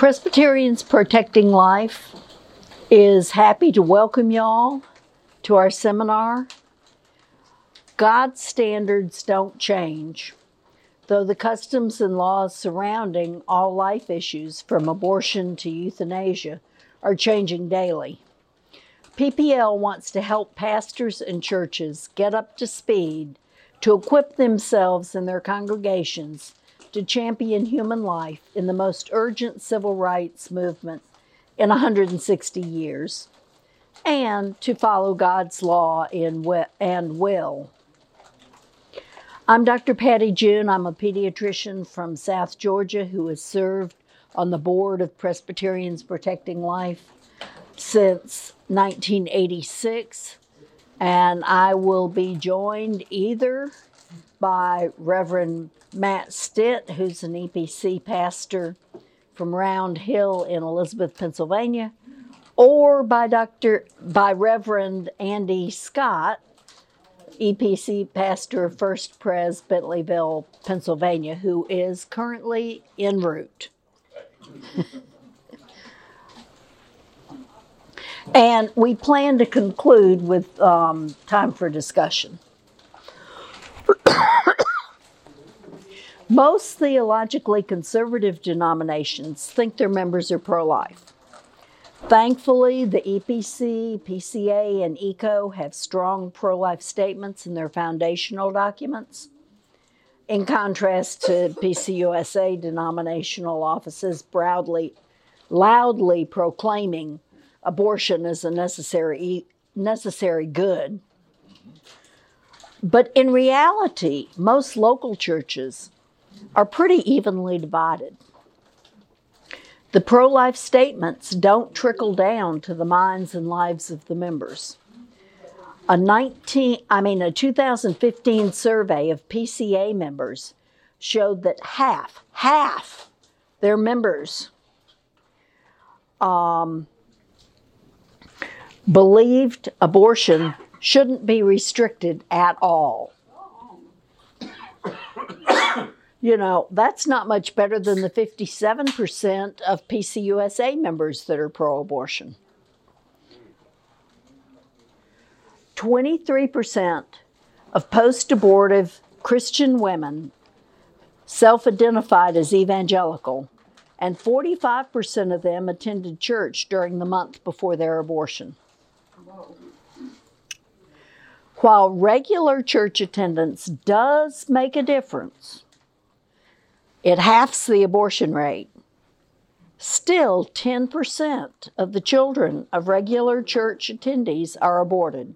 Presbyterians Protecting Life is happy to welcome y'all to our seminar. God's standards don't change, though the customs and laws surrounding all life issues, from abortion to euthanasia, are changing daily. PPL wants to help pastors and churches get up to speed to equip themselves and their congregations to champion human life in the most urgent civil rights movement in 160 years and to follow God's law and will. I'm Dr. Patty June. I'm a pediatrician from South Georgia who has served on the board of Presbyterians Protecting Life since 1986. And I will be joined either by Reverend Matt Stitt, who's an EPC pastor from Round Hill in Elizabeth, Pennsylvania, or by Dr. by Reverend Andy Scott, EPC pastor of First Pres Bentleyville, Pennsylvania, who is currently en route. and we plan to conclude with um, time for discussion. Most theologically conservative denominations think their members are pro life. Thankfully, the EPC, PCA, and ECO have strong pro life statements in their foundational documents. In contrast to PCUSA denominational offices proudly, loudly proclaiming abortion as a necessary, necessary good. But in reality, most local churches are pretty evenly divided. The pro life statements don't trickle down to the minds and lives of the members. A 19 I mean a 2015 survey of PCA members showed that half half their members um, believed abortion shouldn't be restricted at all you know, that's not much better than the 57% of PCUSA members that are pro abortion. 23% of post abortive Christian women self identified as evangelical, and 45% of them attended church during the month before their abortion. While regular church attendance does make a difference, it halves the abortion rate. Still, 10% of the children of regular church attendees are aborted.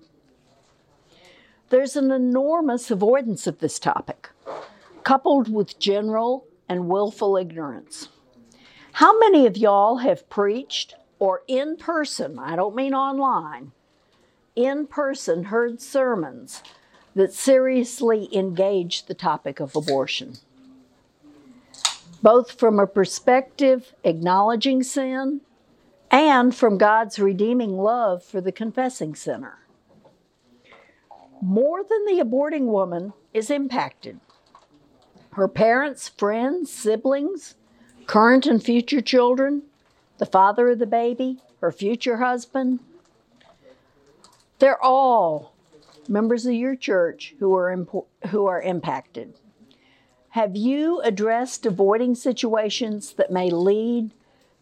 There's an enormous avoidance of this topic, coupled with general and willful ignorance. How many of y'all have preached or in person, I don't mean online, in person heard sermons that seriously engaged the topic of abortion? both from a perspective acknowledging sin and from God's redeeming love for the confessing sinner. More than the aborting woman is impacted. Her parents, friends, siblings, current and future children, the father of the baby, her future husband, they're all members of your church who are, impo- who are impacted. Have you addressed avoiding situations that may lead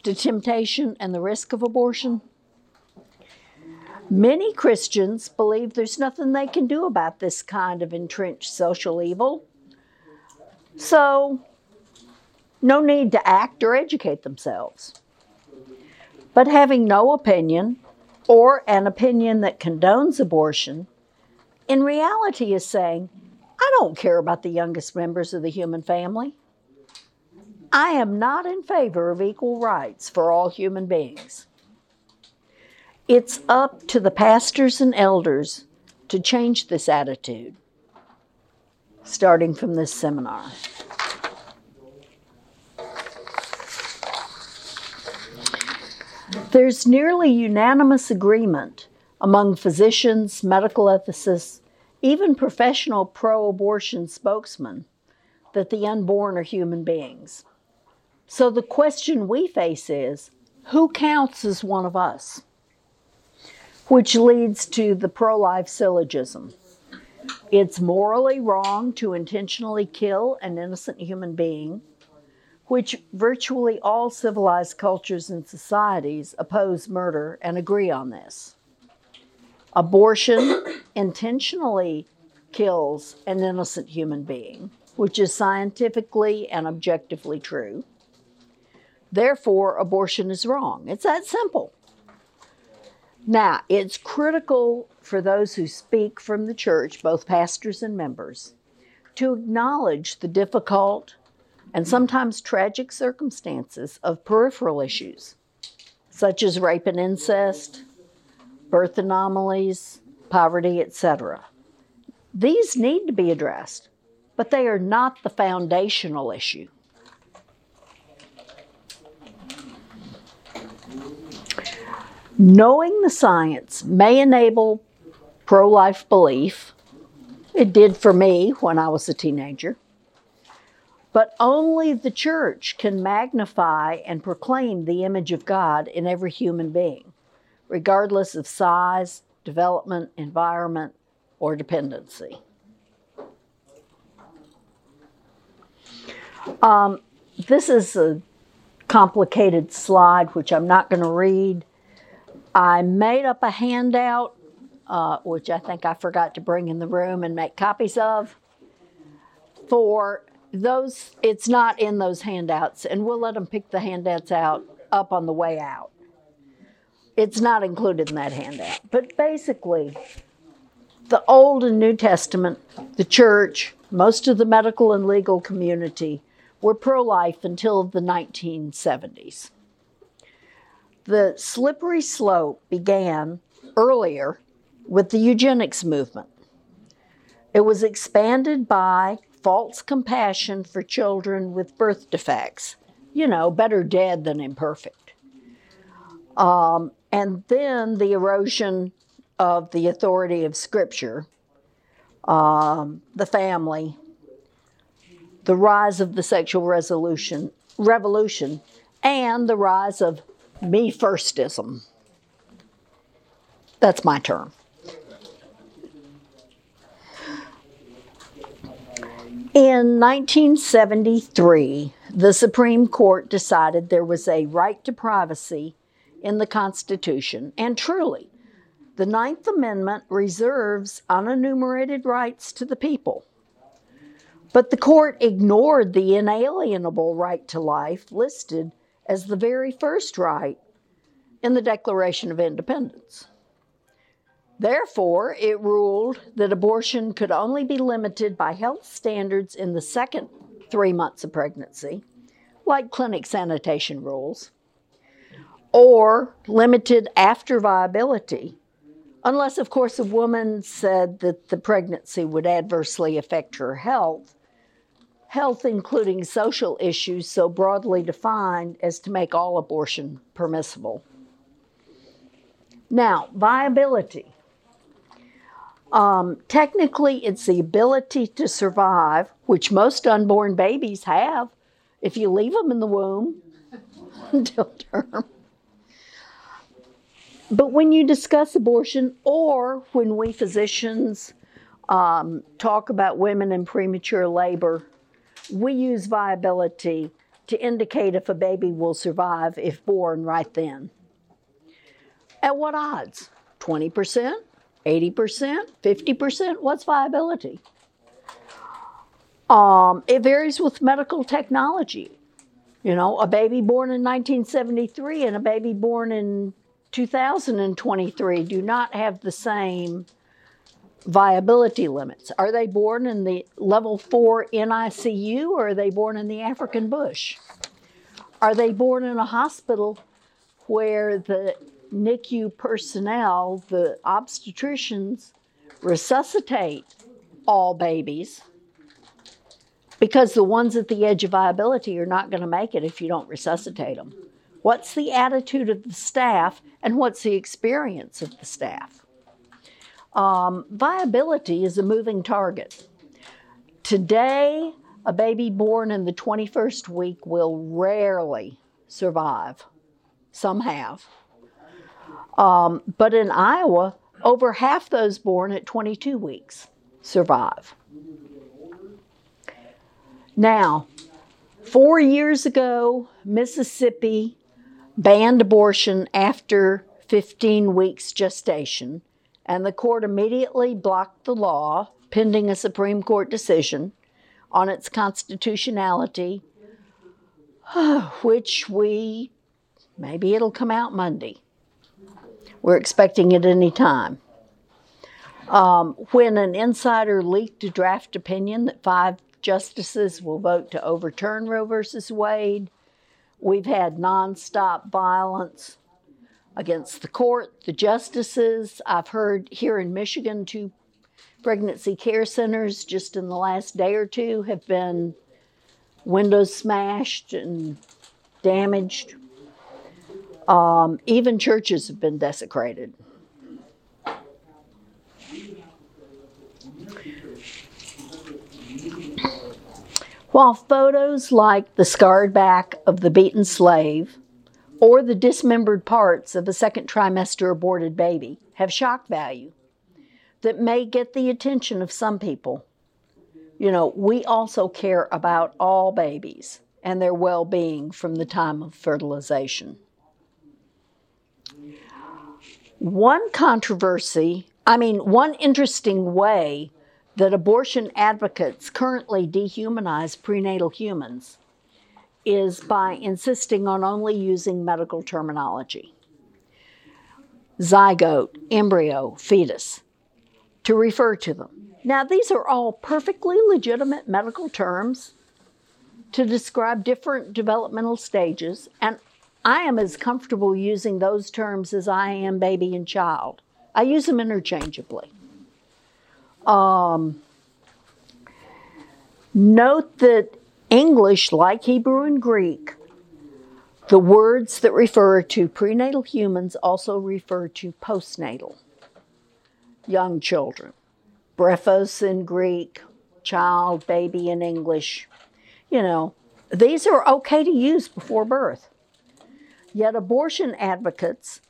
to temptation and the risk of abortion? Many Christians believe there's nothing they can do about this kind of entrenched social evil. So, no need to act or educate themselves. But having no opinion or an opinion that condones abortion, in reality is saying, I don't care about the youngest members of the human family. I am not in favor of equal rights for all human beings. It's up to the pastors and elders to change this attitude, starting from this seminar. There's nearly unanimous agreement among physicians, medical ethicists, even professional pro abortion spokesmen, that the unborn are human beings. So the question we face is who counts as one of us? Which leads to the pro life syllogism. It's morally wrong to intentionally kill an innocent human being, which virtually all civilized cultures and societies oppose murder and agree on this. Abortion intentionally kills an innocent human being, which is scientifically and objectively true. Therefore, abortion is wrong. It's that simple. Now, it's critical for those who speak from the church, both pastors and members, to acknowledge the difficult and sometimes tragic circumstances of peripheral issues, such as rape and incest, birth anomalies, poverty, etc. These need to be addressed, but they are not the foundational issue. Knowing the science may enable pro life belief. It did for me when I was a teenager. But only the church can magnify and proclaim the image of God in every human being, regardless of size, development, environment, or dependency. Um, this is a complicated slide, which I'm not going to read. I made up a handout, uh, which I think I forgot to bring in the room and make copies of. For those, it's not in those handouts, and we'll let them pick the handouts out up on the way out. It's not included in that handout. But basically, the Old and New Testament, the church, most of the medical and legal community were pro life until the 1970s. The slippery slope began earlier with the eugenics movement. It was expanded by false compassion for children with birth defects. You know, better dead than imperfect. Um, and then the erosion of the authority of Scripture, um, the family, the rise of the sexual resolution, revolution, and the rise of me firstism. That's my term. In 1973, the Supreme Court decided there was a right to privacy in the Constitution, and truly, the Ninth Amendment reserves unenumerated rights to the people. But the court ignored the inalienable right to life listed as the very first right in the Declaration of Independence. Therefore, it ruled that abortion could only be limited by health standards in the second three months of pregnancy, like clinic sanitation rules, or limited after viability, unless, of course, a woman said that the pregnancy would adversely affect her health health including social issues so broadly defined as to make all abortion permissible. Now, viability. Um, technically, it's the ability to survive, which most unborn babies have if you leave them in the womb until term. But when you discuss abortion, or when we physicians um, talk about women in premature labor, we use viability to indicate if a baby will survive if born right then. At what odds? 20%, 80%, 50%? What's viability? Um, it varies with medical technology. You know, a baby born in 1973 and a baby born in 2023 do not have the same viability limits. Are they born in the level four NICU or are they born in the African bush? Are they born in a hospital where the NICU personnel, the obstetricians, resuscitate all babies? Because the ones at the edge of viability are not going to make it if you don't resuscitate them. What's the attitude of the staff and what's the experience of the staff? Um, viability is a moving target. Today, a baby born in the 21st week will rarely survive. Some have. Um, but in Iowa, over half those born at 22 weeks survive. Now, four years ago, Mississippi banned abortion after 15 weeks gestation, and the court immediately blocked the law pending a Supreme Court decision on its constitutionality, which we maybe it'll come out Monday. We're expecting it any time. Um, when an insider leaked a draft opinion that five justices will vote to overturn Roe versus Wade, we've had nonstop violence against the court, the justices. I've heard here in Michigan, two pregnancy care centers just in the last day or two have been windows smashed and damaged. Um, even churches have been desecrated. While photos like the scarred back of the beaten slave or the dismembered parts of a second trimester aborted baby have shock value that may get the attention of some people, you know, we also care about all babies and their well being from the time of fertilization. One controversy, I mean, one interesting way that abortion advocates currently dehumanize prenatal humans is by insisting on only using medical terminology zygote, embryo, fetus to refer to them. Now, these are all perfectly legitimate medical terms to describe different developmental stages, and I am as comfortable using those terms as I am baby and child. I use them interchangeably. Um, note that English, like Hebrew and Greek, the words that refer to prenatal humans also refer to postnatal young children. Brephos in Greek, child, baby in English. You know, these are okay to use before birth. Yet abortion advocates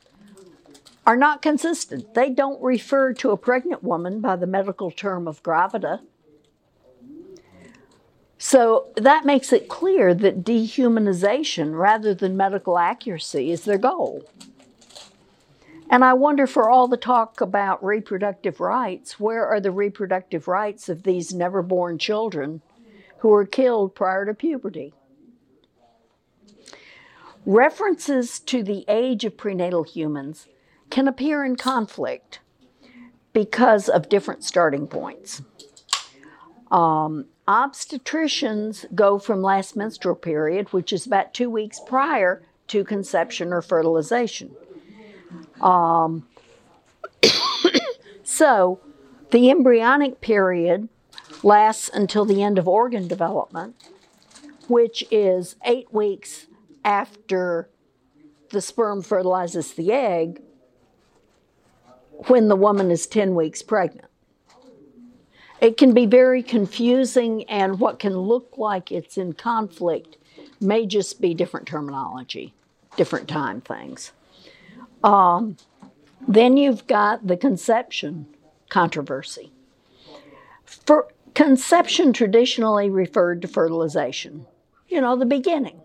are not consistent. They don't refer to a pregnant woman by the medical term of gravida. So that makes it clear that dehumanization rather than medical accuracy is their goal. And I wonder for all the talk about reproductive rights, where are the reproductive rights of these never born children who were killed prior to puberty? References to the age of prenatal humans can appear in conflict because of different starting points. Um, obstetricians go from last menstrual period, which is about two weeks prior to conception or fertilization. Um, so the embryonic period lasts until the end of organ development, which is eight weeks after the sperm fertilizes the egg when the woman is 10 weeks pregnant. It can be very confusing, and what can look like it's in conflict may just be different terminology, different time things. Um, then you've got the conception controversy. For conception traditionally referred to fertilization, you know, the beginning.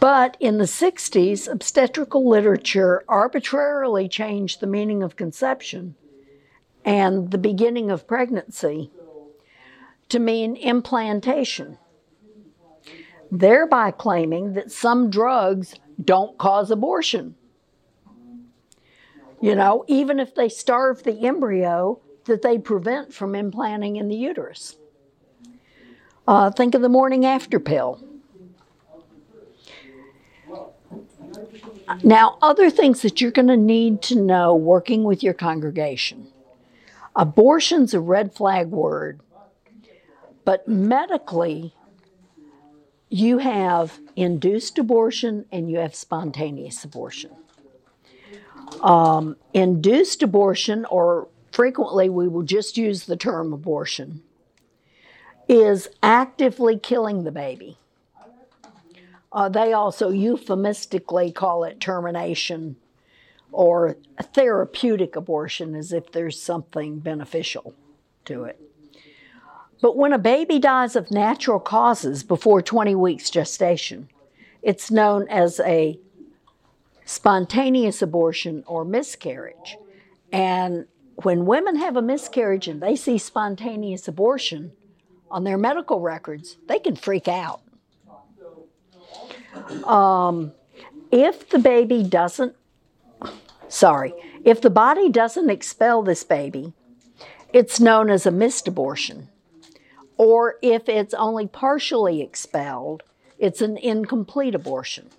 But in the 60s, obstetrical literature arbitrarily changed the meaning of conception and the beginning of pregnancy to mean implantation, thereby claiming that some drugs don't cause abortion. You know, even if they starve the embryo, that they prevent from implanting in the uterus. Uh, think of the morning after pill. Now, other things that you're going to need to know working with your congregation. Abortion's a red flag word, but medically, you have induced abortion and you have spontaneous abortion. Um, induced abortion, or frequently we will just use the term abortion, is actively killing the baby. Uh, they also euphemistically call it termination or therapeutic abortion as if there's something beneficial to it. But when a baby dies of natural causes before 20 weeks gestation, it's known as a spontaneous abortion or miscarriage. And when women have a miscarriage and they see spontaneous abortion on their medical records, they can freak out. Um, if the baby doesn't, sorry, if the body doesn't expel this baby, it's known as a missed abortion. Or if it's only partially expelled, it's an incomplete abortion.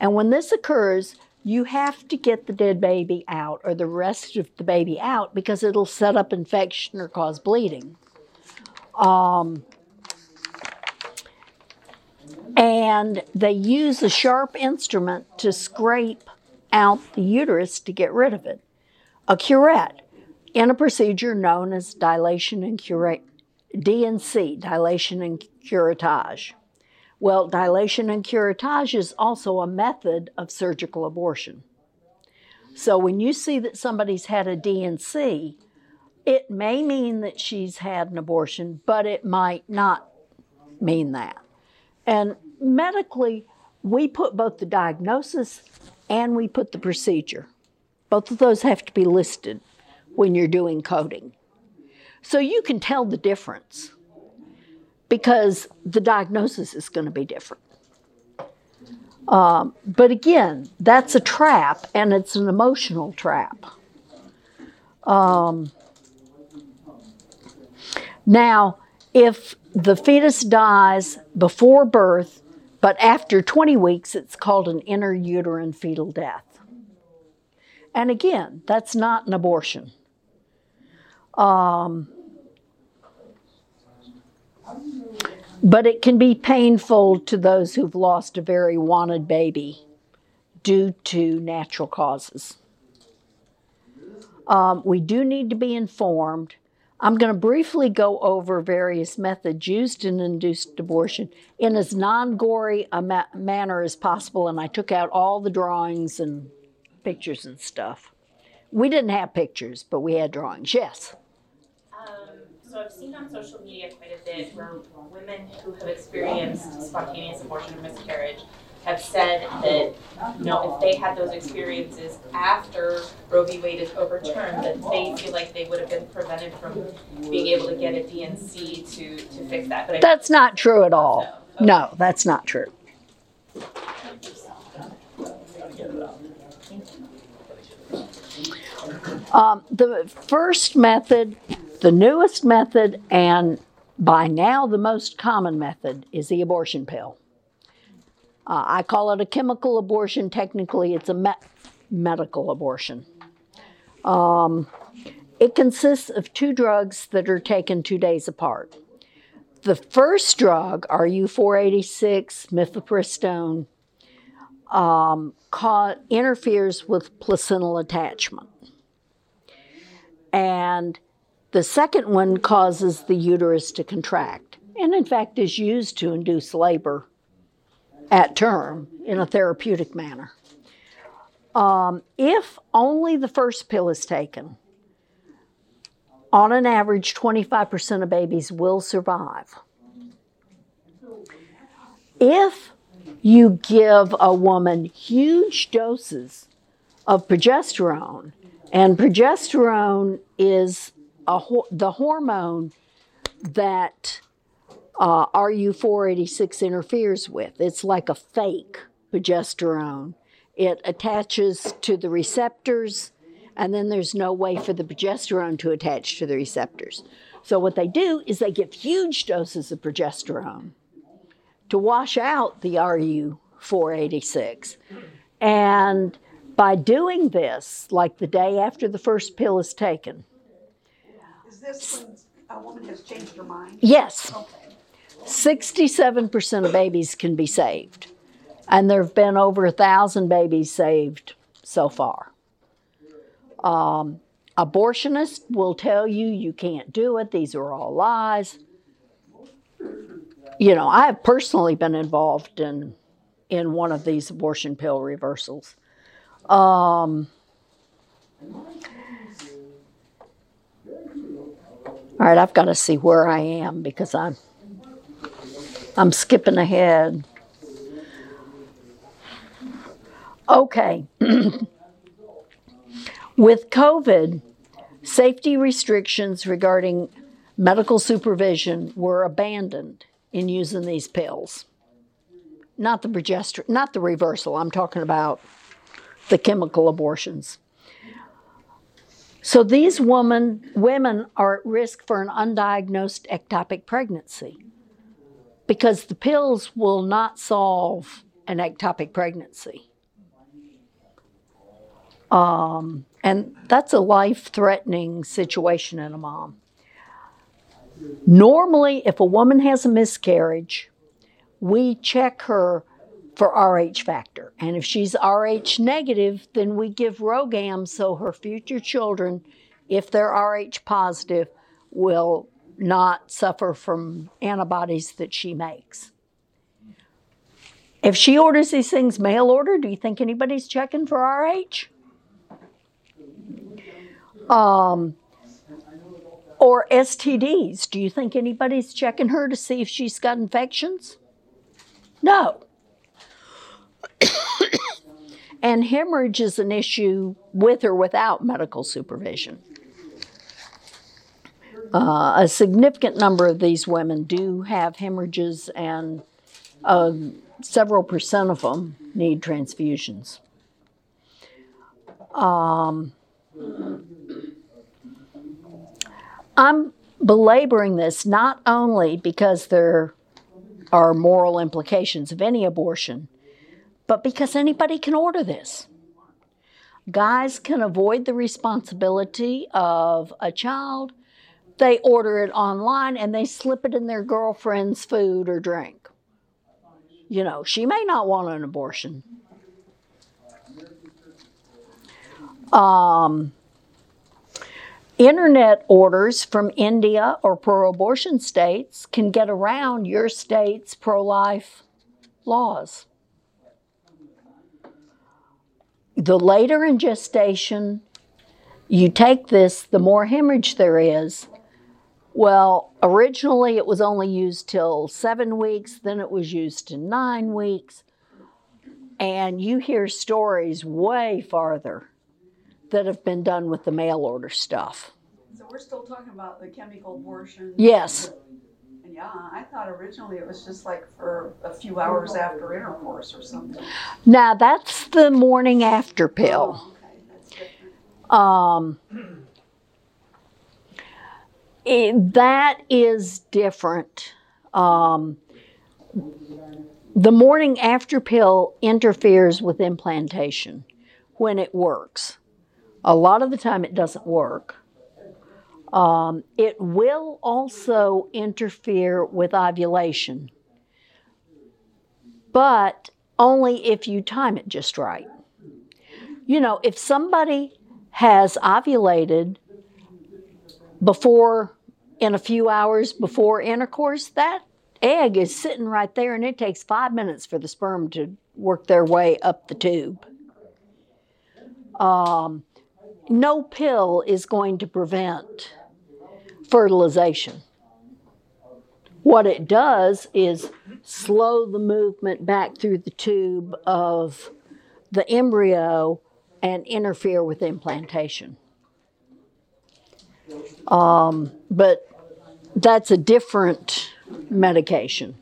And when this occurs, you have to get the dead baby out or the rest of the baby out because it'll set up infection or cause bleeding. Um, and they use a sharp instrument to scrape out the uterus to get rid of it. A curette in a procedure known as dilation and curette, DNC, dilation and curettage. Well, dilation and curettage is also a method of surgical abortion. So when you see that somebody's had a DNC, it may mean that she's had an abortion, but it might not mean that. And medically, we put both the diagnosis and we put the procedure. Both of those have to be listed when you're doing coding. So you can tell the difference because the diagnosis is going to be different. Um, but again, that's a trap, and it's an emotional trap. Um, now, if the fetus dies before birth, but after 20 weeks, it's called an intrauterine fetal death. And again, that's not an abortion. Um, but it can be painful to those who've lost a very wanted baby due to natural causes. Um, we do need to be informed. I'm going to briefly go over various methods used in induced abortion in as non gory a ma- manner as possible, and I took out all the drawings and pictures and stuff. We didn't have pictures, but we had drawings. Yes. Um, so I've seen on social media quite a bit where women who have experienced spontaneous abortion or miscarriage have said that, you know, if they had those experiences after Roe v. Wade is overturned, that they feel like they would have been prevented from being able to get a DNC to, to fix that. But I that's not true at all. Okay. No, that's not true. Um, the first method the newest method, and by now the most common method, is the abortion pill. Uh, I call it a chemical abortion. Technically, it's a me- medical abortion. Um, it consists of two drugs that are taken two days apart. The first drug, RU486, mifepristone, um, ca- interferes with placental attachment. And the second one causes the uterus to contract, and in fact is used to induce labor at term in a therapeutic manner. Um, if only the first pill is taken, on an average, 25% of babies will survive. If you give a woman huge doses of progesterone, and progesterone is a, the hormone that uh, RU486 interferes with. It's like a fake progesterone. It attaches to the receptors, and then there's no way for the progesterone to attach to the receptors. So, what they do is they give huge doses of progesterone to wash out the RU486. And by doing this, like the day after the first pill is taken, this when a woman has changed her mind? Yes. Okay. 67% of babies can be saved. And there have been over a thousand babies saved so far. Um, abortionists will tell you you can't do it, these are all lies. you know, I have personally been involved in in one of these abortion pill reversals. Um, all right, I've got to see where I am because I'm I'm skipping ahead. Okay. With COVID, safety restrictions regarding medical supervision were abandoned in using these pills. Not the progesterone, not the reversal. I'm talking about the chemical abortions. So these women women are at risk for an undiagnosed ectopic pregnancy because the pills will not solve an ectopic pregnancy. Um, and that's a life threatening situation in a mom. Normally, if a woman has a miscarriage, we check her for RH factor. And if she's RH negative, then we give RhoGAM so her future children, if they're RH positive, will not suffer from antibodies that she makes. If she orders these things mail order, do you think anybody's checking for RH? Um, or STDs. Do you think anybody's checking her to see if she's got infections? No. and hemorrhage is an issue with or without medical supervision. Uh, a significant number of these women do have hemorrhages, and uh, several percent of them need transfusions. Um, I'm belaboring this not only because there are moral implications of any abortion, but because anybody can order this. Guys can avoid the responsibility of a child. They order it online and they slip it in their girlfriend's food or drink. You know, she may not want an abortion. Um, internet orders from India or pro abortion states can get around your state's pro life laws. The later in gestation you take this, the more hemorrhage there is. Well, originally it was only used till seven weeks, then it was used to nine weeks. And you hear stories way farther that have been done with the mail order stuff. So we're still talking about the chemical abortion? Yes. And yeah, I thought originally it was just like for a few hours after intercourse or something. Now that's the morning after pill. Oh, okay, that's different. Um, it- that is different. Um, the morning after pill interferes with implantation when it works. A lot of the time, it doesn't work. Um, it will also interfere with ovulation, but only if you time it just right. You know, if somebody has ovulated before, in a few hours before intercourse, that egg is sitting right there and it takes five minutes for the sperm to work their way up the tube. Um, no pill is going to prevent fertilization. What it does is slow the movement back through the tube of the embryo and interfere with implantation. Um, but that's a different medication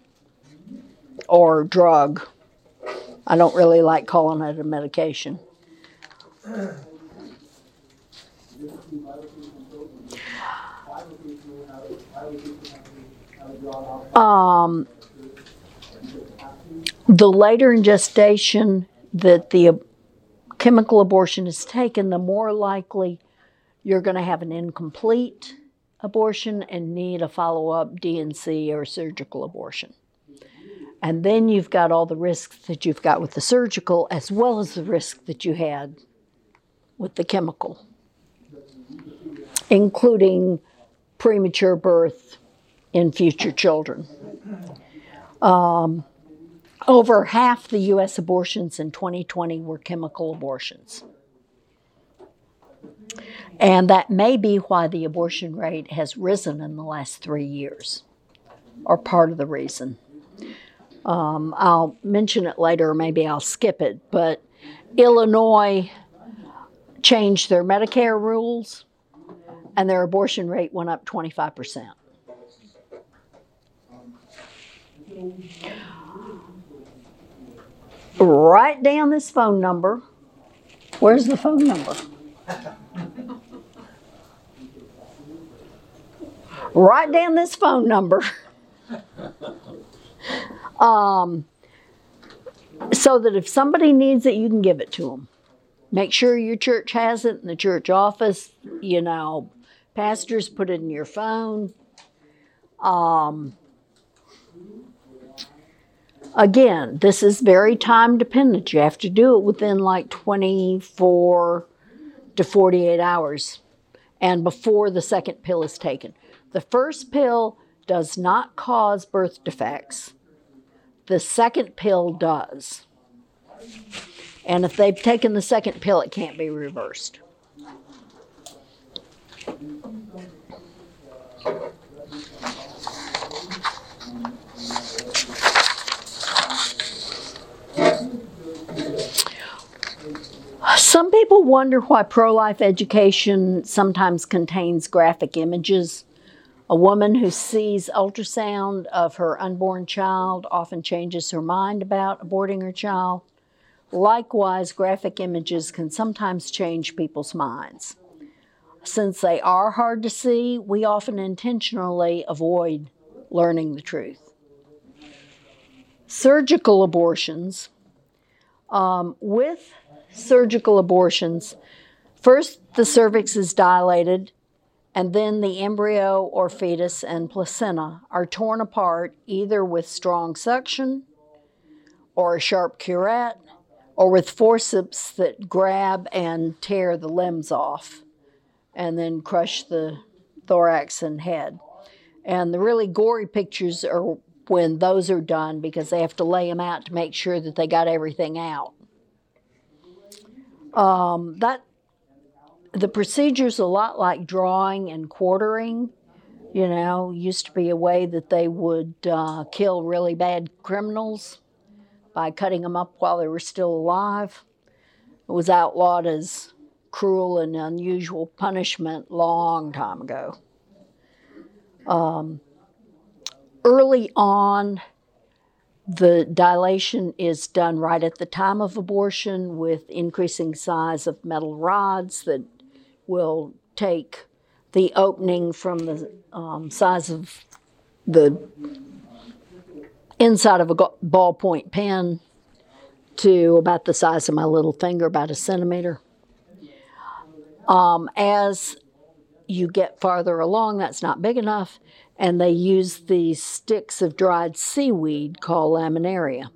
or drug. I don't really like calling it a medication. Um, the later in gestation that the chemical abortion is taken, the more likely you're going to have an incomplete abortion and need a follow up DNC or surgical abortion. And then you've got all the risks that you've got with the surgical, as well as the risk that you had with the chemical, including premature birth, in future children. Um, over half the U.S. abortions in 2020 were chemical abortions. And that may be why the abortion rate has risen in the last three years, or part of the reason. Um, I'll mention it later, or maybe I'll skip it, but Illinois changed their Medicare rules, and their abortion rate went up 25%. Write down this phone number. Where's the phone number? Write down this phone number. um, so that if somebody needs it, you can give it to them. Make sure your church has it in the church office. You know, pastors put it in your phone. Um, again, this is very time dependent. You have to do it within like 24 to 48 hours and before the second pill is taken. The first pill does not cause birth defects, the second pill does. And if they've taken the second pill, it can't be reversed. Some people wonder why pro life education sometimes contains graphic images. A woman who sees ultrasound of her unborn child often changes her mind about aborting her child. Likewise, graphic images can sometimes change people's minds. Since they are hard to see, we often intentionally avoid learning the truth. Surgical abortions. Um, with surgical abortions, first the cervix is dilated, and then the embryo or fetus and placenta are torn apart either with strong suction or a sharp curette or with forceps that grab and tear the limbs off and then crush the thorax and head. And the really gory pictures are when those are done because they have to lay them out to make sure that they got everything out. Um, that the procedure's a lot like drawing and quartering. You know, used to be a way that they would uh, kill really bad criminals by cutting them up while they were still alive. It was outlawed as cruel and unusual punishment long time ago. Um, early on, the dilation is done right at the time of abortion with increasing size of metal rods that will take the opening from the um, size of the inside of a ballpoint pen to about the size of my little finger, about a centimeter. Um, as you get farther along, that's not big enough, and they use these sticks of dried seaweed called laminaria.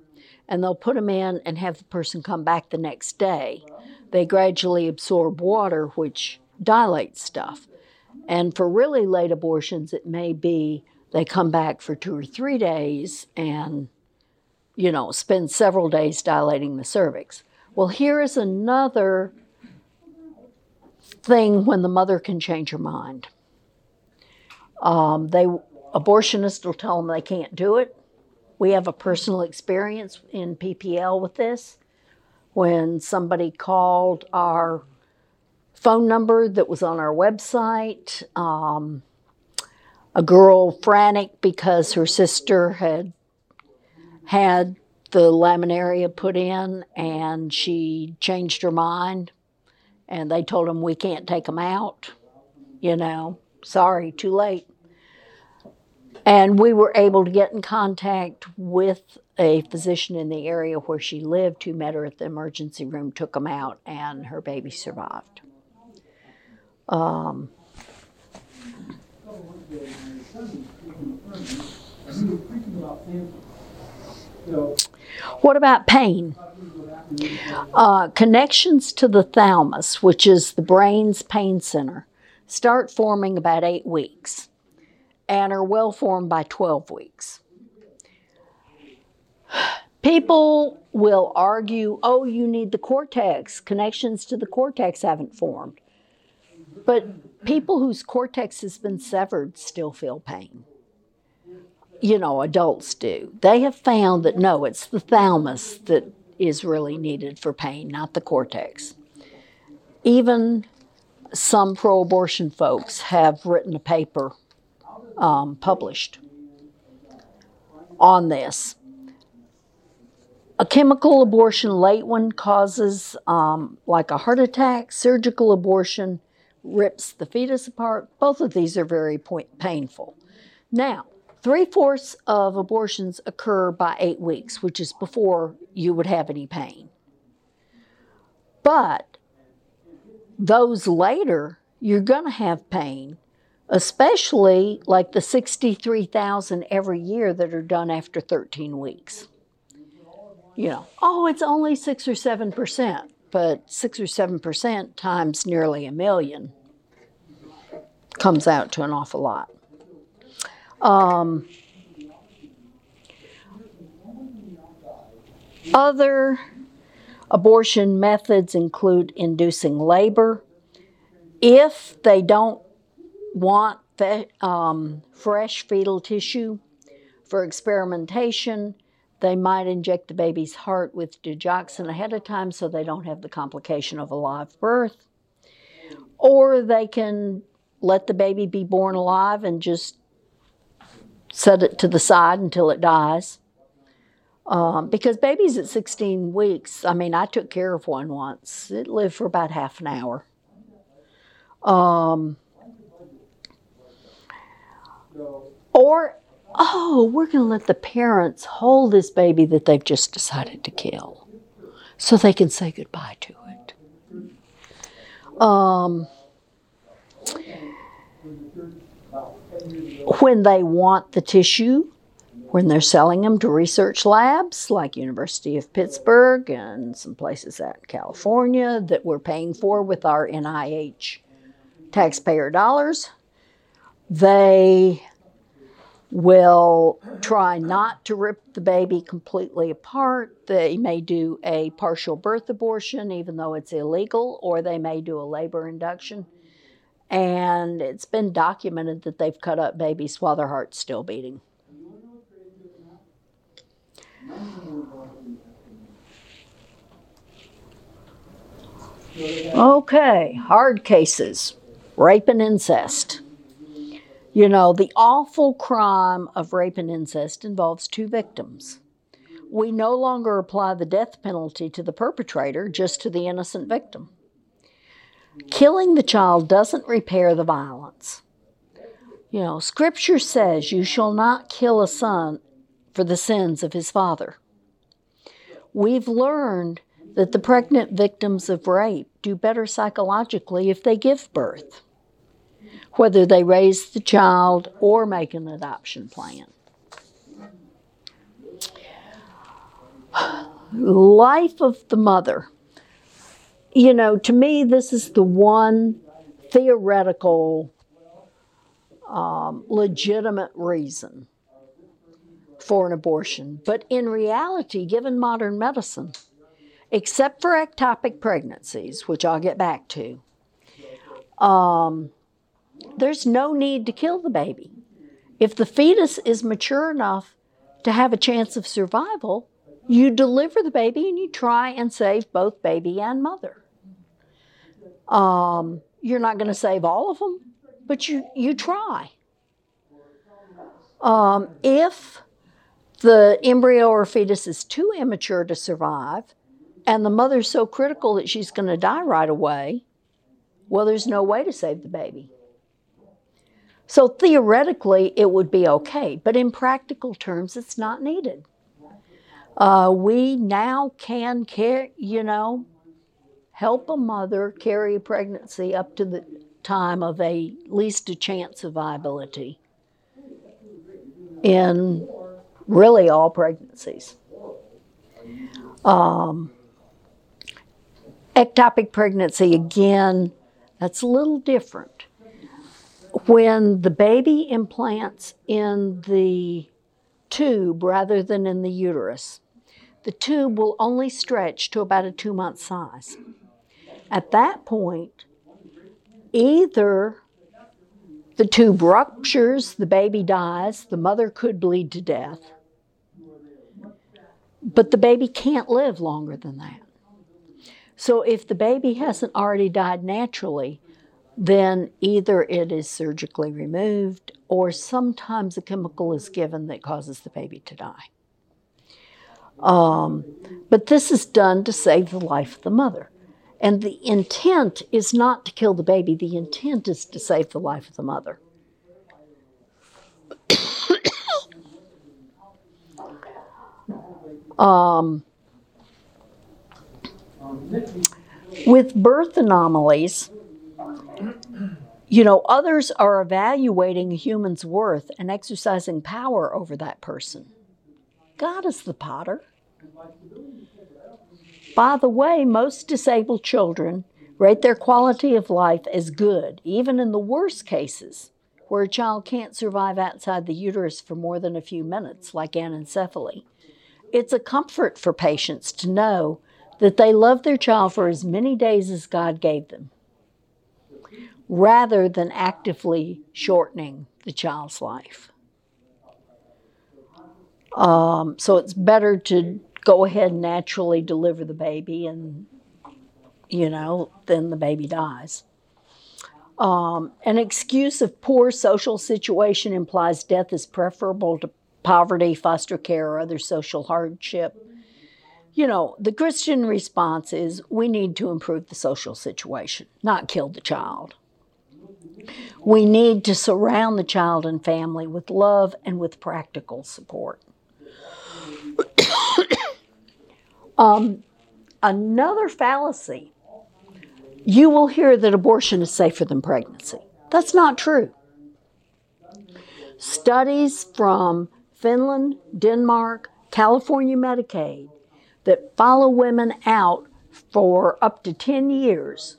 And they'll put them in and have the person come back the next day. They gradually absorb water, which dilates stuff. And for really late abortions, it may be they come back for two or three days and, you know, spend several days dilating the cervix. Well, here is another thing when the mother can change her mind. Um, they abortionists will tell them they can't do it. We have a personal experience in PPL with this. When somebody called our phone number that was on our website, um, a girl frantic because her sister had had the laminaria put in and she changed her mind and they told them we can't take them out you know sorry too late and we were able to get in contact with a physician in the area where she lived who met her at the emergency room, took them out, and her baby survived. Um, what about pain? Uh, connections to the thalamus, which is the brain's pain center, start forming about eight weeks and are well formed by 12 weeks. People will argue, oh, you need the cortex, connections to the cortex haven't formed. But people whose cortex has been severed still feel pain. You know, adults do. They have found that no, it's the thalamus that is really needed for pain, not the cortex. Even some pro abortion folks have written a paper um, published on this. A chemical abortion, late one, causes um, like a heart attack. Surgical abortion rips the fetus apart. Both of these are very point- painful. Now, three fourths of abortions occur by eight weeks, which is before you would have any pain. But those later, you're going to have pain, especially like the 63,000 every year that are done after 13 weeks. You know, oh, it's only six or seven percent, but six or seven percent times nearly a million comes out to an awful lot. Um, other abortion methods include inducing labor. If they don't want fe- um, fresh fetal tissue for experimentation, they might inject the baby's heart with digoxin ahead of time so they don't have the complication of a live birth. Or they can let the baby be born alive and just set it to the side until it dies. Um, because babies at 16 weeks, I mean, I took care of one once. It lived for about half an hour. Um, or oh, we're going to let the parents hold this baby that they've just decided to kill so they can say goodbye to it. Um, when they want the tissue, when they're selling them to research labs like University of Pittsburgh and some places out in California that we're paying for with our NIH taxpayer dollars, they will try not to rip the baby completely apart. They may do a partial birth abortion, even though it's illegal, or they may do a labor induction. And it's been documented that they've cut up babies while their heart's still beating. Okay, hard cases rape and incest. You know, the awful crime of rape and incest involves two victims. We no longer apply the death penalty to the perpetrator, just to the innocent victim. Killing the child doesn't repair the violence. You know, scripture says, You shall not kill a son for the sins of his father. We've learned that the pregnant victims of rape do better psychologically if they give birth whether they raise the child or make an adoption plan. Life of the mother. You know, to me, this is the one theoretical, um, legitimate reason for an abortion. But in reality, given modern medicine, except for ectopic pregnancies, which I'll get back to, um, there's no need to kill the baby. If the fetus is mature enough to have a chance of survival, you deliver the baby and you try and save both baby and mother. Um, you're not going to save all of them, but you, you try. Um, if the embryo or fetus is too immature to survive, and the mother's so critical that she's going to die right away, well, there's no way to save the baby. So theoretically, it would be okay, but in practical terms, it's not needed. Uh, we now can care, you know, help a mother carry a pregnancy up to the time of a least a chance of viability in really all pregnancies. Um, ectopic pregnancy, again, that's a little different when the baby implants in the tube rather than in the uterus, the tube will only stretch to about a two month size. At that point, either the tube ruptures, the baby dies, the mother could bleed to death, but the baby can't live longer than that. So if the baby hasn't already died naturally, then either it is surgically removed or sometimes a chemical is given that causes the baby to die. Um, but this is done to save the life of the mother. And the intent is not to kill the baby, the intent is to save the life of the mother. um, with birth anomalies, you know, others are evaluating a human's worth and exercising power over that person. God is the potter. By the way, most disabled children rate their quality of life as good, even in the worst cases, where a child can't survive outside the uterus for more than a few minutes, like anencephaly. It's a comfort for patients to know that they love their child for as many days as God gave them, rather than actively shortening the child's life. Um, so it's better to go ahead and naturally deliver the baby and, you know, then the baby dies. Um, an excuse of poor social situation implies death is preferable to poverty, foster care, or other social hardship. You know, the Christian response is we need to improve the social situation, not kill the child. We need to surround the child and family with love and with practical support. um, another fallacy you will hear that abortion is safer than pregnancy. That's not true. Studies from Finland, Denmark, California Medicaid that follow women out for up to 10 years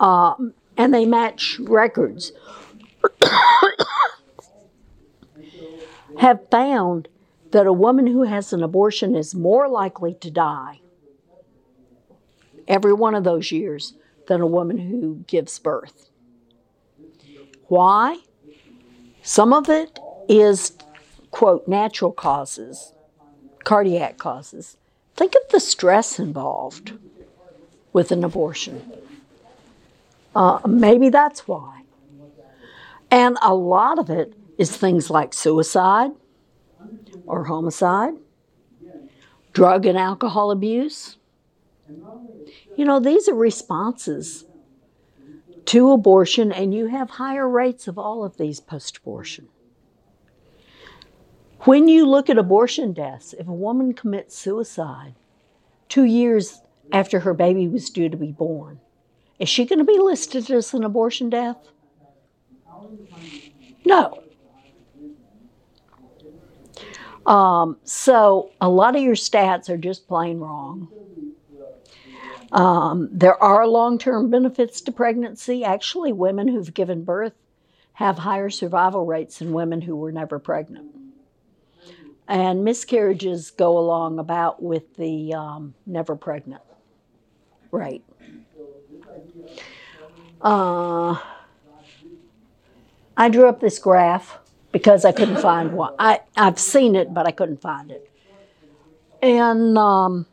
um, and they match records have found that a woman who has an abortion is more likely to die every one of those years than a woman who gives birth. Why? Some of it is, quote, natural causes, cardiac causes. Think of the stress involved with an abortion. Uh, maybe that's why. And a lot of it is things like suicide or homicide, drug and alcohol abuse. You know, these are responses to abortion, and you have higher rates of all of these post abortion. When you look at abortion deaths, if a woman commits suicide two years after her baby was due to be born, is she going to be listed as an abortion death? No. Um, so a lot of your stats are just plain wrong. Um, there are long term benefits to pregnancy. Actually, women who've given birth have higher survival rates than women who were never pregnant. And miscarriages go along about with the um, never pregnant rate. Uh, I drew up this graph because I couldn't find one. I, I've seen it, but I couldn't find it. In um,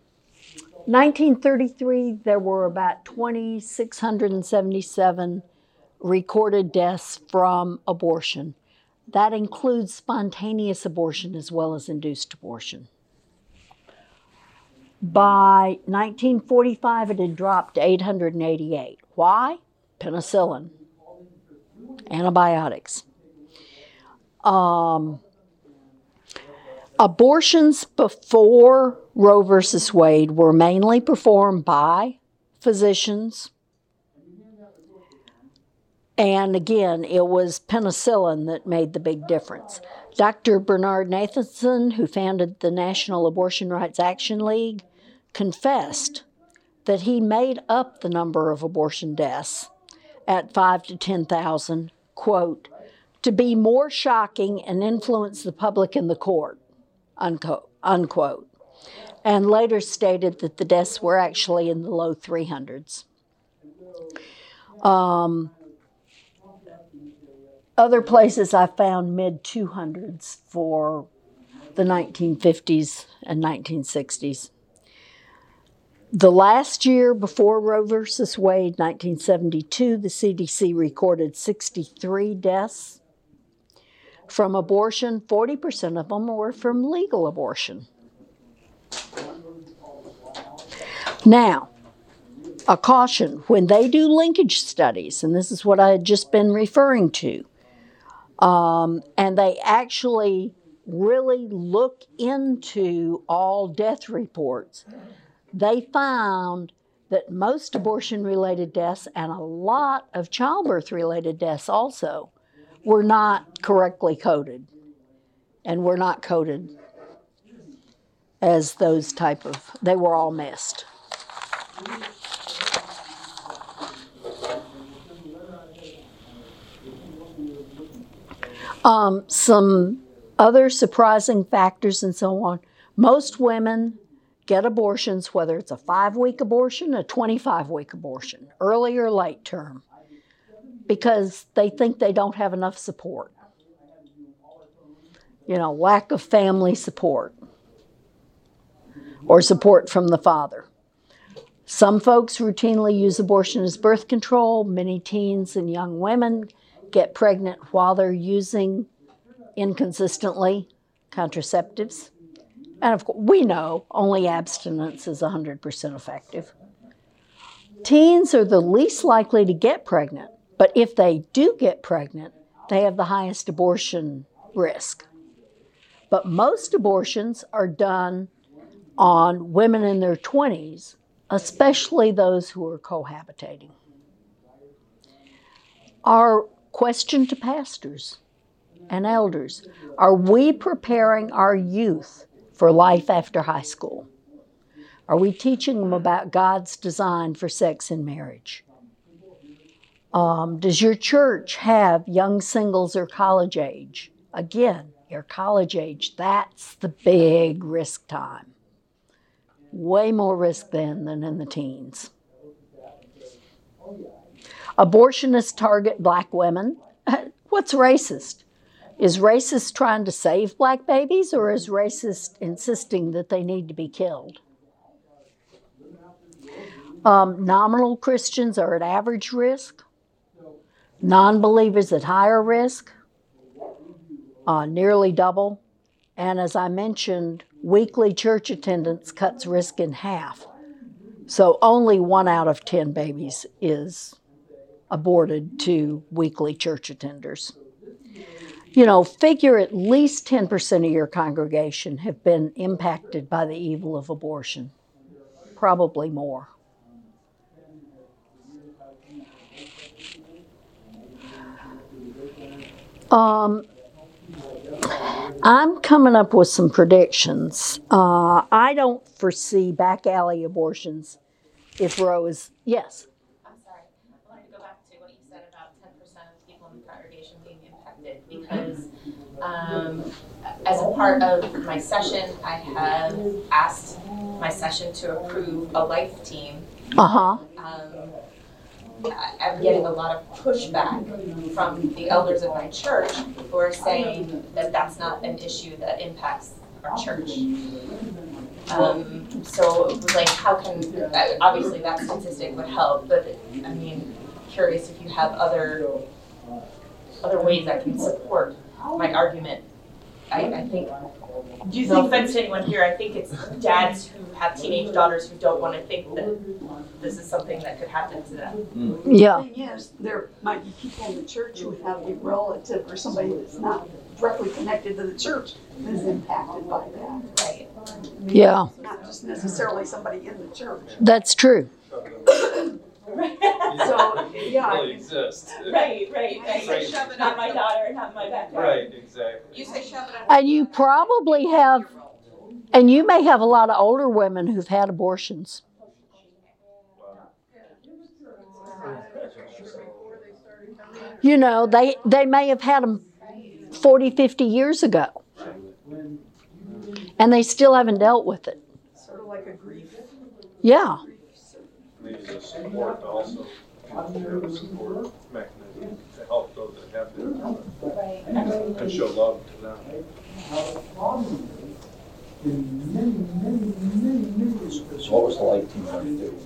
1933, there were about 2,677 recorded deaths from abortion. That includes spontaneous abortion as well as induced abortion. By 1945, it had dropped to 888. Why? Penicillin, antibiotics. Um, abortions before Roe versus Wade were mainly performed by physicians. And again, it was penicillin that made the big difference. Dr. Bernard Nathanson, who founded the National Abortion Rights Action League, confessed that he made up the number of abortion deaths at five to 10,000, quote, to be more shocking and influence the public in the court, unquote, unquote. And later stated that the deaths were actually in the low 300s. Um, other places I found mid 200s for the 1950s and 1960s. The last year before Roe versus Wade, 1972, the CDC recorded 63 deaths from abortion. 40% of them were from legal abortion. Now, a caution when they do linkage studies, and this is what I had just been referring to, um, and they actually really look into all death reports, they found that most abortion related deaths and a lot of childbirth related deaths also were not correctly coded and were not coded as those type of they were all missed. Um, some other surprising factors and so on. Most women get abortions whether it's a five week abortion a 25 week abortion early or late term because they think they don't have enough support you know lack of family support or support from the father some folks routinely use abortion as birth control. Many teens and young women get pregnant while they're using inconsistently contraceptives. And of course, we know only abstinence is 100% effective. Teens are the least likely to get pregnant, but if they do get pregnant, they have the highest abortion risk. But most abortions are done on women in their 20s especially those who are cohabitating. Our question to pastors and elders are we preparing our youth for life after high school? Are we teaching them about God's design for sex and marriage? Um, does your church have young singles or college age? Again, your college age, that's the big risk time way more risk then than in the teens. Abortionists target black women. What's racist? Is racist trying to save black babies or is racist insisting that they need to be killed? Um, nominal Christians are at average risk, non believers at higher risk, uh, nearly double. And as I mentioned, weekly church attendance cuts risk in half. So only one out of 10 babies is aborted to weekly church attenders. You know, figure at least 10% of your congregation have been impacted by the evil of abortion, probably more. Um, I'm coming up with some predictions. Uh, I don't foresee back alley abortions if Roe is, yes. I'm sorry, I wanted to go back to what you said about ten percent of people in the congregation being impacted, because, um, as a part of my session, I have asked my session to approve a life team. Uh huh. Um, I'm getting a lot of pushback from the elders of my church who are saying that that's not an issue that impacts our church. Um, so it was like, how can, obviously that statistic would help, but I mean, curious if you have other, other ways I can support my argument. I, I think, Do you no think, offense to anyone here, I think it's dads who have teenage daughters who don't wanna think that this is something that could happen to them. Hmm. Yeah. The thing is, there might be people in the church who have a relative or somebody that's not directly connected to the church that is impacted by that. Right. Yeah. Not just necessarily somebody in the church. That's true. So, yeah, really exist. Right, right, right. right. Shove it on my daughter, not my backyard. Right, exactly. you say shove it under. And you probably have, and you may have a lot of older women who've had abortions. You know, they, they may have had them 40, 50 years ago. And they still haven't dealt with it. Sort of like a grief. Yeah. Needs a support also, have a support mechanism to help those that have been through it and show love to them. So what was the life team going to do?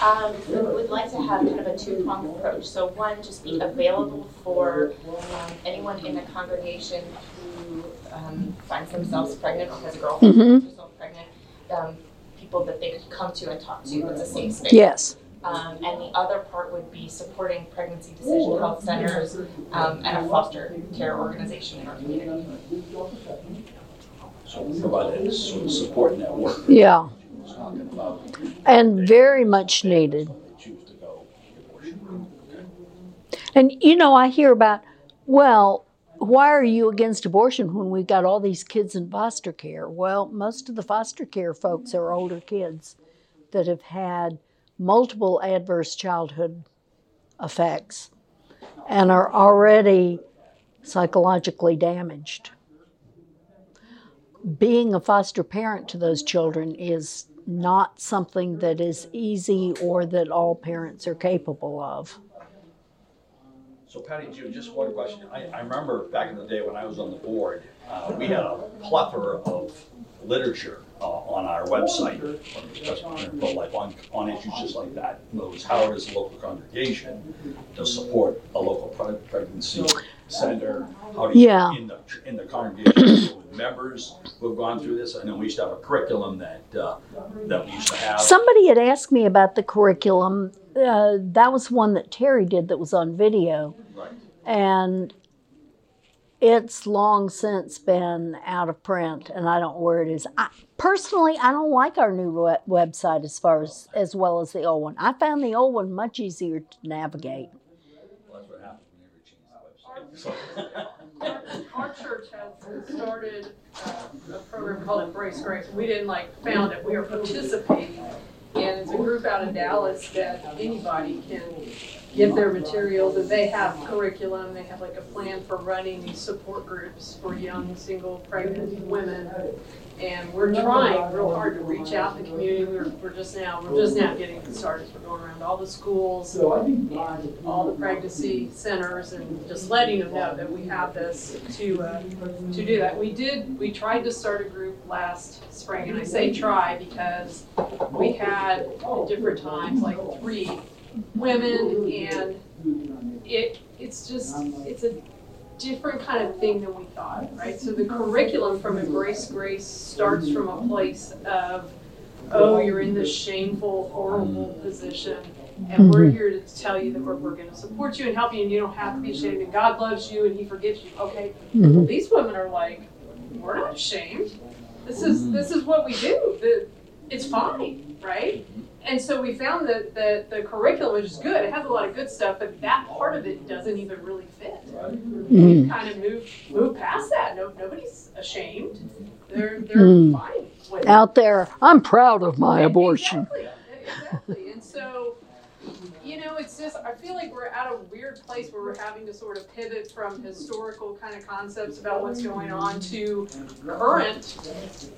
Um, we would like to have kind of a two-pronged approach. So one, just be available for um, anyone in the congregation who um, finds themselves pregnant or has a girlfriend who Mhm. finds herself pregnant, um, people that they could come to and talk to. It's a safe space. Yes. Um, and the other part would be supporting pregnancy decision health centers um, and a foster care organization in our community. So we provide a sort of support network. Yeah. It's talking about And very much needed. they choose to go abortion. And you know, I hear about, well, why are you against abortion when we've got all these kids in foster care? Well, most of the foster care folks are older kids that have had multiple adverse childhood effects and are already psychologically damaged. Being a foster parent to those children is not something that is easy or that all parents are capable of. So Patty, just one question. I, I remember back in the day when I was on the board, uh, we had a plethora of literature uh, on our website, on pro-life, on, on issues just like that. In other words, how does a local congregation to support a local pre- pregnancy center? How do you, Yeah. in the, in the congregation, deal with members who have gone through this? I know we used to have a curriculum that, uh, that we used to have. Somebody had asked me about the curriculum. Uh, that was one that Terry did that was on video. Right. And it's long since been out of print, and I don't know where it is. I, personally, I don't like our new we- website as far as as well as the old one. I found the old one much easier to navigate. Well, that's what happens So- Our church has started uh, a program called Embrace Grace. We didn't like found it, we are participating. And it's a group out of Dallas that anybody can get their materials and they have curriculum, they have like a plan for running these support groups for young, single, pregnant women. And we're trying real hard to reach out to the community. We're, we're just now, we're just now getting started. We're going around all the schools and all the pregnancy centers and just letting them know that we have this to, uh, to do that. We did, we tried to start a group last spring, and I say try because we had at different times, like three women, and it, it's just, it's a different kind of thing than we thought, right? So the curriculum from Embrace Grace starts from a place of, oh, you're in this shameful, horrible position. And we're here to tell you that we're, we're gonna support you and help you and you don't have to be ashamed and God loves you and he forgives you. Okay, Mhm. these women are like, we're not ashamed. This is, this is what we do. The, it's fine, right? And so we found that, that the curriculum is good. It has a lot of good stuff, but that part of it doesn't even really fit. Mm. We've kind of moved, moved past that. No, nobody's ashamed. They're, they're Mm. fine with. Out there, I'm proud of my abortion. Exactly, exactly. And so, you know, it's just, I feel like we're at a weird place where we're having to sort of pivot from historical kind of concepts about what's going on to current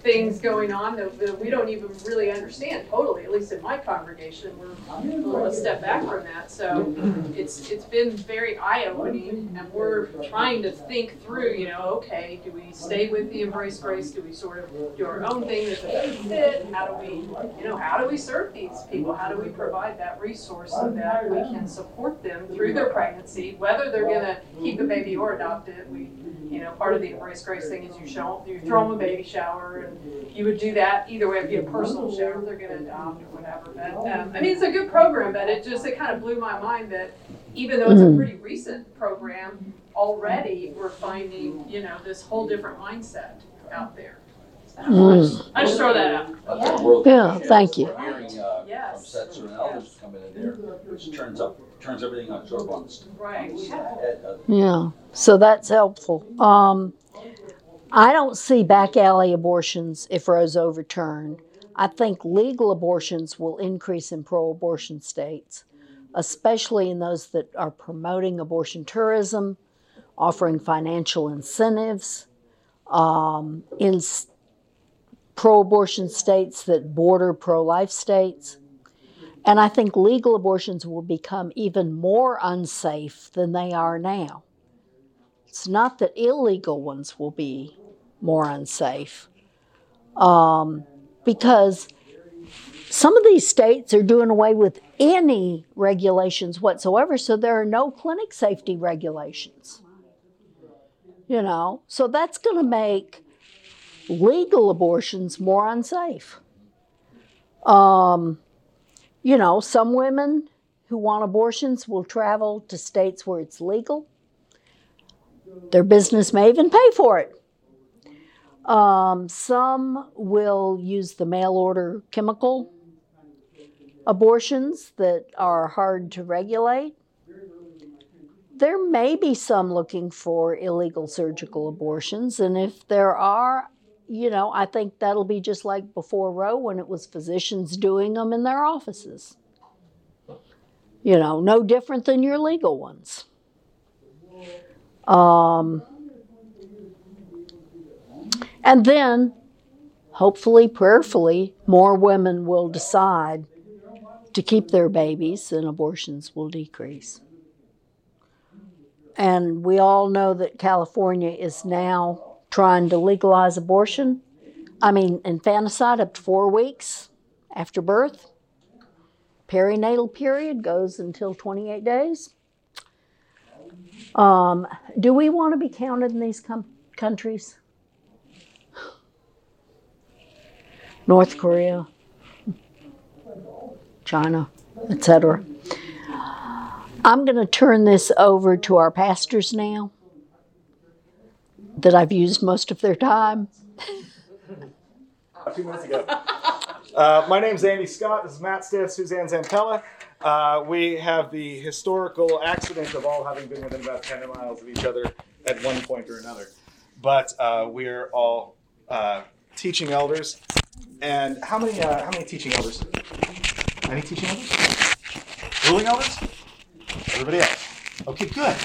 things going on that, that we don't even really understand totally, at least in my congregation. We're a little step back from that. So it's, it's been very eye-opening and we're trying to think through, you know, okay, do we stay with the Embrace Grace? Do we sort of do our own thing that's a fit? How do we, you know, how do we serve these people? How do we provide that resource so that we can support them through their pregnancy, whether they're gonna keep the baby or adopt it? We, you know, part of the Embrace Grace thing is you show, you throw them a baby shower and you would do that either way, if you have a personal shower, if they're gonna adopt or whatever. But, um, I mean, it's a good program, but it just, it kind of blew my mind that even though it's a Mhm. pretty recent program, already we're finding, you know, this whole different mindset out there. So, Mm. I just throw that out. That's Yeah, thank you. Hearing, uh, from Setzer and others coming in there, which turns up, turns everything on sort of Right. uh, Yeah, so that's helpful. Um, I don't see back alley abortions if Roe's overturned. I think legal abortions will increase in pro abortion states. especially in those that are promoting abortion tourism, offering financial incentives, um, in pro abortion states that border pro life states. And I think legal abortions will become even more unsafe than they are now. It's not that illegal ones will be more unsafe, um, because some of these states are doing away with any regulations whatsoever, so there are no clinic safety regulations. You know, so that's going to make legal abortions more unsafe. Um, you know, some women who want abortions will travel to states where it's legal. Their business may even pay for it. Um, some will use the mail order chemical abortions that are hard to regulate. There may be some looking for illegal surgical abortions, and if there are, you know, I think that'll be just like before Roe when it was physicians doing them in their offices. You know, no different than your legal ones. Um, and then, hopefully, prayerfully, more women will decide to keep their babies and abortions will decrease. And we all know that California is now trying to legalize abortion. I mean, infanticide up to four weeks after birth. Perinatal period goes until 28 days. Um, do we want to be counted in these com- countries? North Korea, China, etc. I'm going to turn this over to our pastors now that I've used most of their time. A few minutes ago. Uh, my name's Andy Scott. This is Matt Stiff, Suzanne Zampella. Uh, we have the historical accident of all having been within about 10 miles of each other at one point or another. But uh, we're all uh, teaching elders. And how many uh, how many teaching elders? Any teaching elders? Ruling elders? Everybody else. Okay, good.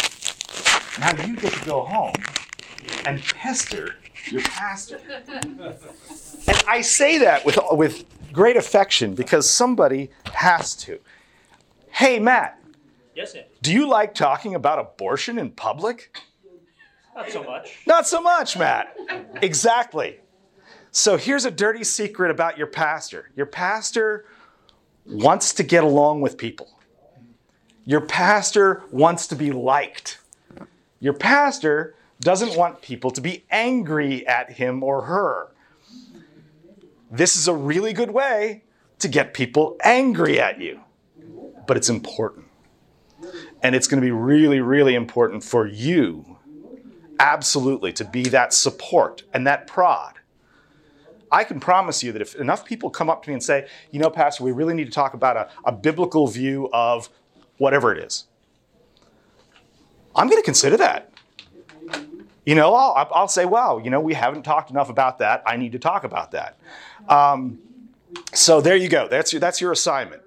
Now you get to go home and pester your pastor. And I say that with, with great affection because somebody has to. Hey, Matt, Yes, Andy. do you like talking about abortion in public? Not so much. Not so much, Matt. Exactly. So here's a dirty secret about your pastor your pastor wants to get along with people, your pastor wants to be liked. Your pastor doesn't want people to be angry at him or her. This is a really good way to get people angry at you, but it's important. And it's going to be really, really important for you, absolutely, to be that support and that prod. I can promise you that if enough people come up to me and say, you know, Pastor, we really need to talk about a, a biblical view of whatever it is, I'm going to consider that. You know, I'll, I'll say, wow, you know, we haven't talked enough about that. I need to talk about that. Um, so there you go. That's your, that's your assignment.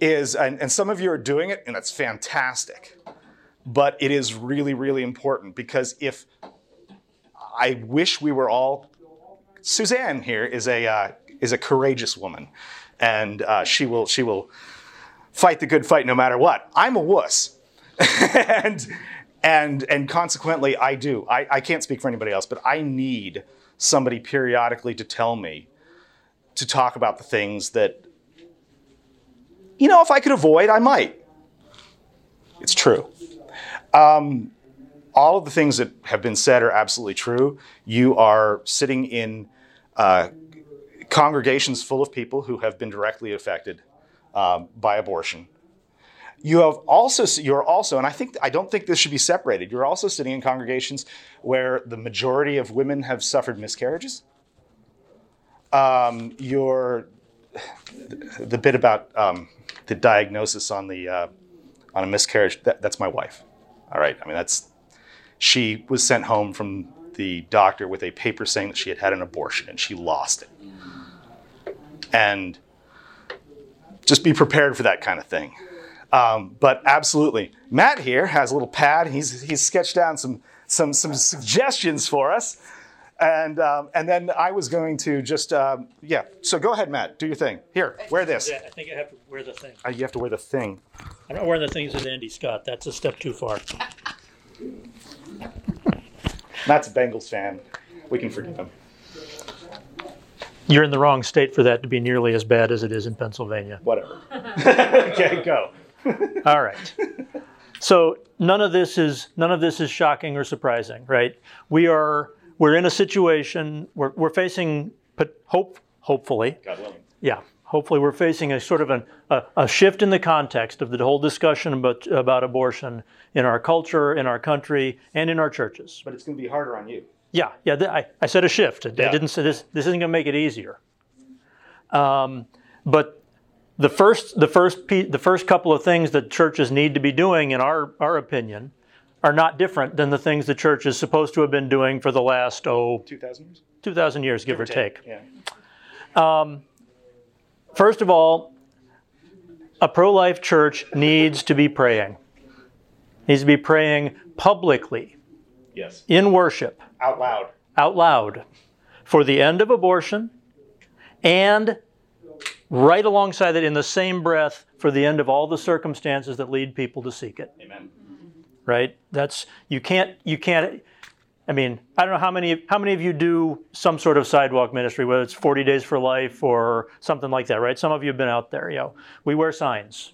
Is and, and some of you are doing it, and that's fantastic. But it is really, really important because if I wish we were all Suzanne here is a uh, is a courageous woman, and uh, she will she will fight the good fight no matter what. I'm a wuss, and and and consequently, I do. I, I can't speak for anybody else, but I need somebody periodically to tell me to talk about the things that you know if I could avoid, I might. It's true. Um, all of the things that have been said are absolutely true. You are sitting in uh, congregations full of people who have been directly affected um, by abortion. You have also you're also, and I think I don't think this should be separated. You're also sitting in congregations where the majority of women have suffered miscarriages. Um, you're the bit about um, the diagnosis on the uh, on a miscarriage. That, that's my wife. All right. I mean, that's she was sent home from the doctor with a paper saying that she had had an abortion and she lost it. And just be prepared for that kind of thing. Um, but absolutely, Matt here has a little pad. He's he's sketched down some some some suggestions for us, and um, and then I was going to just um, yeah. So go ahead, Matt. Do your thing. Here, wear this. Yeah, I think I have to wear the thing. Uh, you have to wear the thing. I'm not wearing the things that Andy Scott. That's a step too far. Matt's a Bengals fan. We can forgive him. You're in the wrong state for that to be nearly as bad as it is in Pennsylvania. Whatever. okay, go. All right. So none of this is none of this is shocking or surprising, right? We are we're in a situation we're, we're facing but hope hopefully God willing. yeah hopefully we're facing a sort of an, a, a shift in the context of the whole discussion about about abortion in our culture in our country and in our churches But it's going to be harder on you. yeah yeah th- I, I said a shift I didn't say this this isn't going to make it easier um, but the first the first the first couple of things that churches need to be doing in our our opinion are not different than the things the church is supposed to have been doing for the last oh 2,000 years? 2000 years give, or take. Yeah. Um, first of all, a pro-life church needs to be praying. Needs to be praying publicly Yes. in worship Out loud. out loud for the end of abortion and right alongside that in the same breath for the end of all the circumstances that lead people to seek it. Amen. right? That's you can't you can't i mean i don't know how many how many of you do some sort of sidewalk ministry whether it's 40 days for life or something like that right? Some of you have been out there you know we wear signs.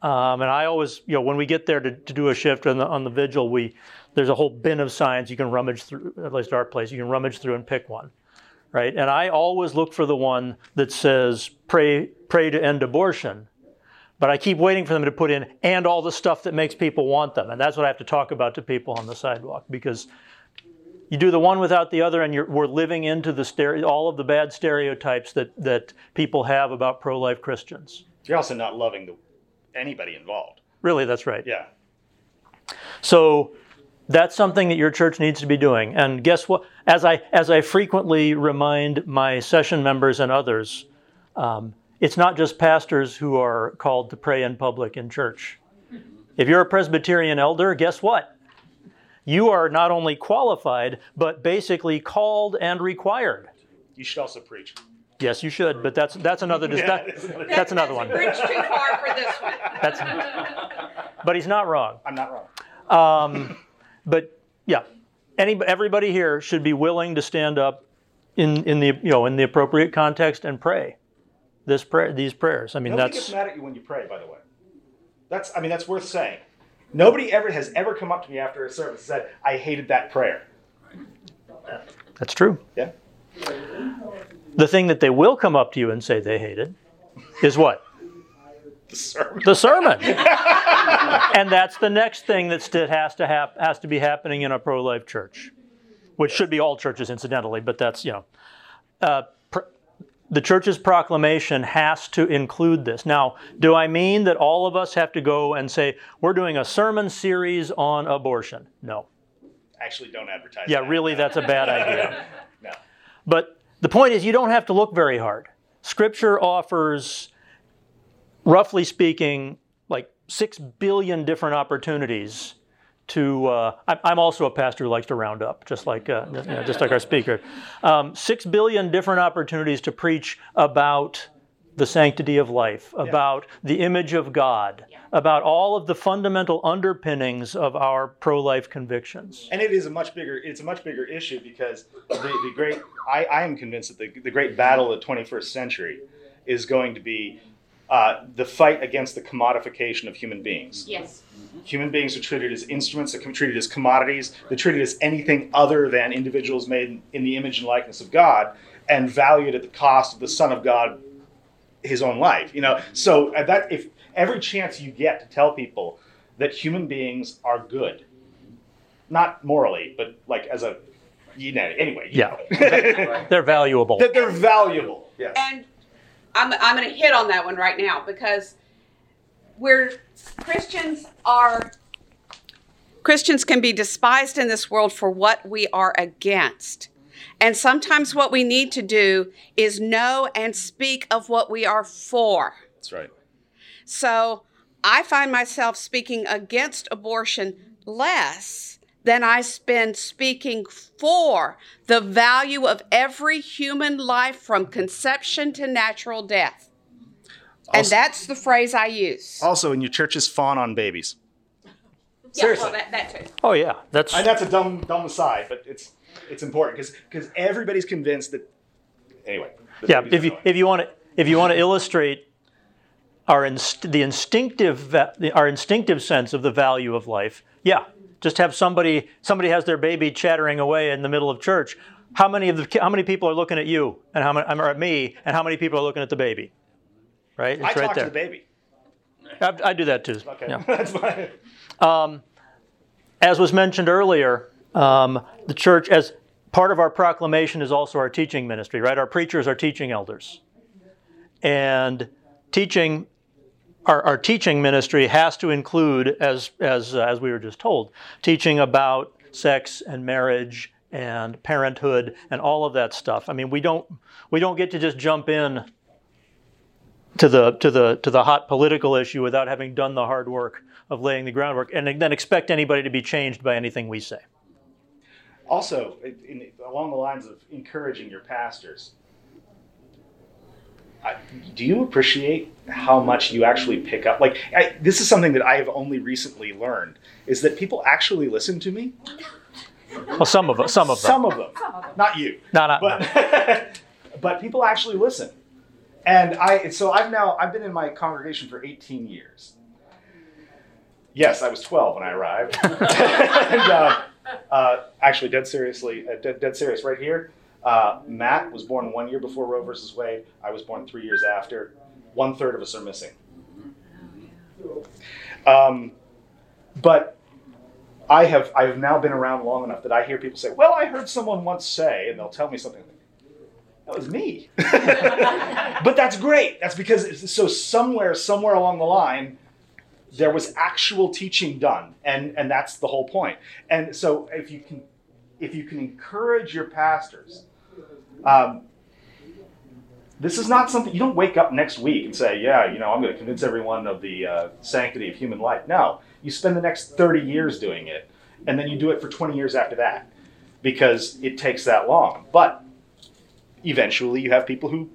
Um, and i always you know when we get there to, to do a shift on the on the vigil we there's a whole bin of signs. You can rummage through at least our place you can rummage through and pick one right and i always look for the one that says pray pray to end abortion but I keep waiting for them to put in and all the stuff that makes people want them. And that's what I have to talk about to people on the sidewalk because you do the one without the other and you're, we're living into the stere- all of the bad stereotypes that, that people have about pro-life Christians. You're also not loving the, anybody involved. Really, that's right. Yeah. So that's something that your church needs to be doing. And guess what? As I as I frequently remind my session members and others, um, it's not just pastors who are called to pray in public in church. If you're a Presbyterian elder, guess what? You are not only qualified, but basically called and required. You should also preach. Yes, you should, but that's that's another dis- that- that's another- that's another one. Bridge too far for this one. That's, but he's not wrong. I'm not wrong. Um, but yeah, any, everybody here should be willing to stand up in, in the you know in the appropriate context and pray this prayer these prayers. I mean Nobody that's gets mad at you when you pray, by the way. That's I mean that's worth saying. Nobody ever has ever come up to me after a service and said, I hated that prayer. that's true. Yeah. The thing that they will come up to you and say they hated is what The sermon. the sermon, and that's the next thing that has to hap- has to be happening in a pro life church, which should be all churches incidentally, but that's you know. Uh, pr- the church's proclamation has to include this. Now, do I mean that all of us have to go and say, we're doing a sermon series on abortion? No. Actually don't advertise. Yeah, that. really, that's a bad idea. No. But the point is, you don't have to look very hard. Scripture offers, roughly speaking, like six billion different opportunities to. Uh, I'm- I'm also a pastor who likes to round up, just like uh, you know, just like our speaker. Um, six billion different opportunities to preach about the sanctity of life, about the image of God, about all of the fundamental underpinnings of our pro-life convictions. And it is a much bigger it's a much bigger issue because the, the great I, I am convinced that the, the great battle of the 21st century is going to be uh, the fight against the commodification of human beings. Yes. Human beings are treated as instruments, they're treated as commodities, they're treated as anything other than individuals made in the image and likeness of God and valued at the cost of the Son of God, his own life. You know, so that if every chance you get to tell people that human beings are good, not morally, but like as a you know, anyway. you Yeah. know. They're valuable. that they're valuable. Yes. And I'm, I'm going to hit on that one right now because we're Christians are Christians can be despised in this world for what we are against. And sometimes what we need to do is know and speak of what we are for. That's right. So I find myself speaking against abortion less than I spend speaking for the value of every human life from conception to natural death. And that's the phrase I use. Also, in your churches, fawn on babies. Yeah, seriously. well, that, that too. Oh yeah, that's And that's a dumb, dumb aside, but it's it's important because because everybody's convinced that. Anyway. the yeah. babies If you if you want to if you want to illustrate our inst- the instinctive va- the- our instinctive sense of the value of life, yeah, just have somebody somebody has their baby chattering away in the middle of church. How many of the how many people are looking at you and how many or at me and how many people are looking at the baby? Right, it's I right talk there. to the baby. I, I do that too. Okay, Yeah. that's fine. As was mentioned earlier, um, the church, as part of our proclamation, is also our teaching ministry, right? Our preachers are teaching elders. And teaching, our, our teaching ministry has to include, as, as, uh, as we were just told, teaching about sex and marriage and parenthood and all of that stuff. I mean, we don't, we don't get to just jump in to the to the to the hot political issue without having done the hard work of laying the groundwork and then expect anybody to be changed by anything we say. Also, in, along the lines of encouraging your pastors, do you appreciate how much you actually pick up? Like, I, this is something that I have only recently learned: is that people actually listen to me. Well, some of them. some of them. Some of them, not you. No, no, but but people actually listen and i so i've now i've been in my congregation for 18 years yes i was 12 when i arrived and uh, uh, actually dead seriously uh, dead, dead serious right here uh, matt was born one year before roe versus wade i was born three years after one third of us are missing um, but I have I have now been around long enough that I hear people say, "Well, I heard someone once say," and they'll tell me something. That was me. but that's great. That's because so somewhere somewhere along the line there was actual teaching done, and and that's the whole point. And so if you can if you can encourage your pastors. Um, this is not something you don't wake up next week and say, "Yeah, you know, I'm going to convince everyone of the uh, sanctity of human life." No, you spend the next 30 years doing it, and then you do it for 20 years after that, because it takes that long. But eventually, you have people who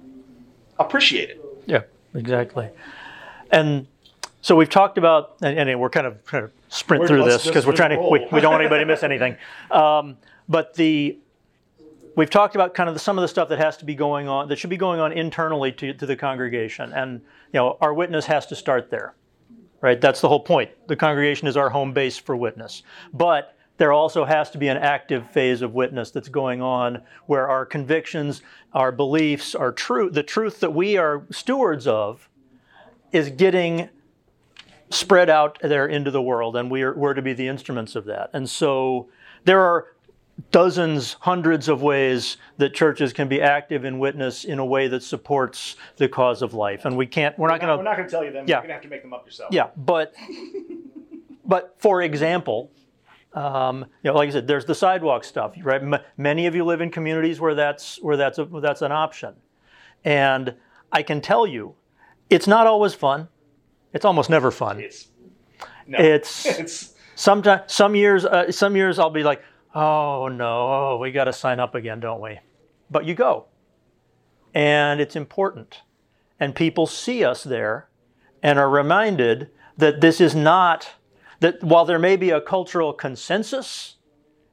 appreciate it. Yeah, exactly. And so we've talked about, and, and we're kind of trying to sprint We're- through this because we're trying to, we, we don't want anybody to miss anything. Um, but the, we've talked about kind of the, some of the stuff that has to be going on, that should be going on internally to, to the congregation. And, you know, our witness has to start there, right? That's the whole point. The congregation is our home base for witness. But there also has to be an active phase of witness that's going on where our convictions, our beliefs, our truth, the truth that we are stewards of is getting spread out there into the world, and we are, we're to be the instruments of that. And so there are dozens, hundreds of ways that churches can be active in witness in a way that supports the cause of life. And we can't, we're not going to. We're not going to tell you them. Yeah. You're going to have to make them up yourself. yeah, but but for example, um, you know, like I said, there's the sidewalk stuff, right? M- many of you live in communities where that's where that's a, where that's an option, and I can tell you, it's not always fun. It's almost never fun. It's no. It's it's sometimes some years uh, some years I'll be like, oh no, oh, we got to sign up again, don't we? But you go, and it's important, and people see us there, and are reminded that this is not that while there may be a cultural consensus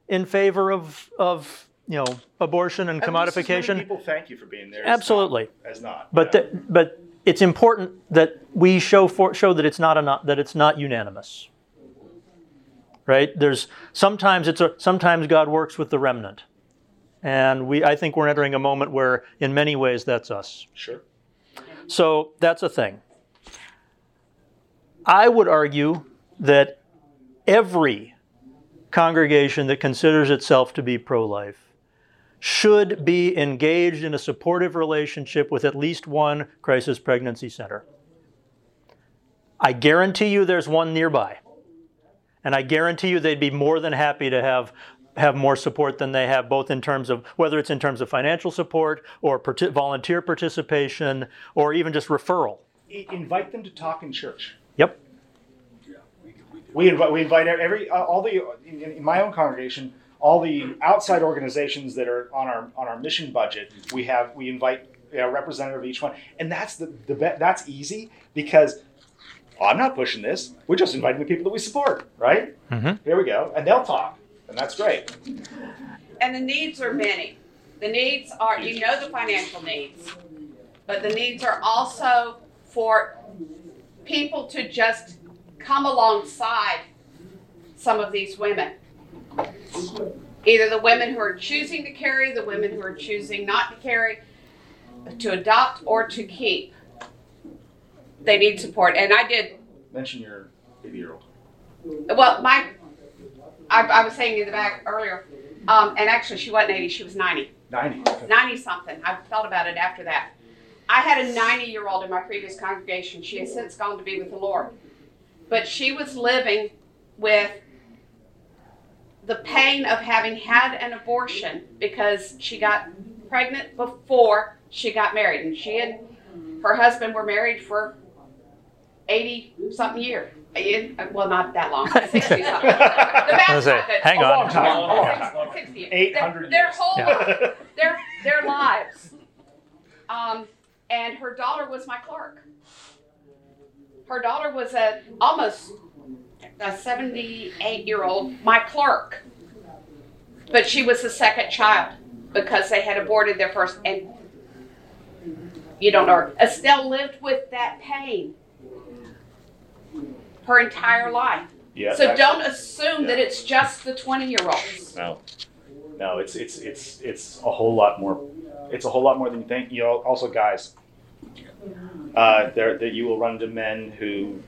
in favor of of you know abortion and And just as many commodification, People thank you for being there. Absolutely. As not. but yeah. that, but it's important that we show for, show that it's not a, not that it's not unanimous. Right? There's sometimes it's a sometimes God works with the remnant. And we I think we're entering a moment where in many ways that's us. sure. So that's a thing. I would argue that every congregation that considers itself to be pro life should be engaged in a supportive relationship with at least one crisis pregnancy center. I guarantee you there's one nearby. And I guarantee you they'd be more than happy to have have more support than they have, both in terms of whether it's in terms of financial support or parti- volunteer participation or even just referral. I- invite them to talk in church. Yep. We invite, we invite every, uh, all the, in, in my own congregation, all the outside organizations that are on our, on our mission budget, we have, we invite a representative of each one. And that's the, the, that's easy because "Oh, I'm not pushing this. We're just inviting the people that we support, right? Mhm. Here we go. And they'll talk. And that's great. And the needs are many. The needs are, you know, the financial needs, but the needs are also for people to just come alongside some of these women. Either the women who are choosing to carry, the women who are choosing not to carry, to adopt or to keep. They need support. And I did Mention your baby year old. well, my, I, I was saying in the back earlier, um, and actually she wasn't 80, she was 90. 90. 90 something. I thought about it after that. I had a 90 year old in my previous congregation. She has since gone to be with the Lord. But she was living with the pain of having had an abortion because she got pregnant before she got married. And she and her husband were married for 80 something years. In- Well, not that long, 60 something. The math's I was gonna not say, hang A long on. time. A long time. 60 years. 800 Their, their whole Yeah. their their lives. Um, and her daughter was my clerk. Her daughter was a almost a 78 year old my clerk, but she was the second child because they had aborted their first. And you don't know her. Estelle lived with that pain her entire life. Yeah. So don't assume that it's just the 20 year olds. No, no, it's it's it's it's a whole lot more. It's a whole lot more than you think. You know, also guys, uh, there that you will run into men who,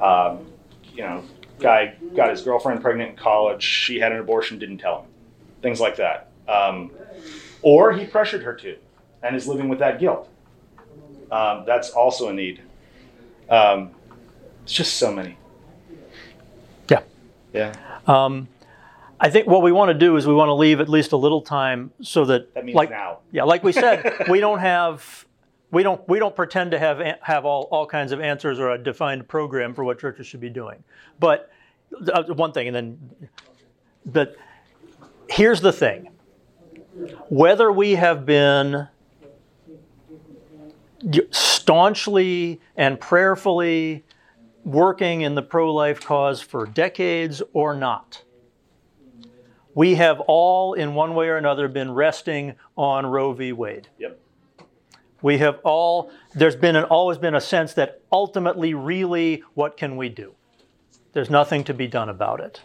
um, you know, guy got his girlfriend pregnant in college. She had an abortion, didn't tell him, things like that. Um, or he pressured her to, and is living with that guilt. Um, that's also a need. Um, it's just so many. Yeah. Yeah. Um, I think what we want to do is we want to leave at least a little time so that, That means like, now. yeah, like we said, we don't have, we don't, we don't pretend to have have all, all kinds of answers or a defined program for what churches should be doing. But uh, one thing, and then, but here's the thing: whether we have been staunchly and prayerfully working in the pro-life cause for decades or not we have all, in one way or another, been resting on Roe v. Wade. Yep. We have all, there's been an, always been a sense that ultimately, really, what can we do? There's nothing to be done about it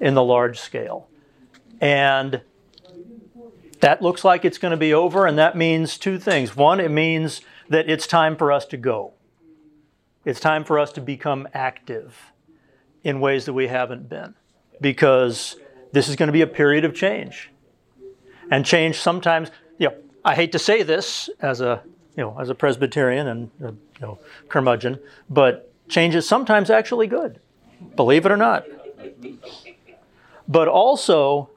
in the large scale. And that looks like it's going to be over, and that means two things. One, it means that it's time for us to go, it's time for us to become active in ways that we haven't been because this is going to be a period of change. And change sometimes, you know, I hate to say this as a, you know, as a Presbyterian and a, you know, curmudgeon, but change is sometimes actually good, believe it or not. But also,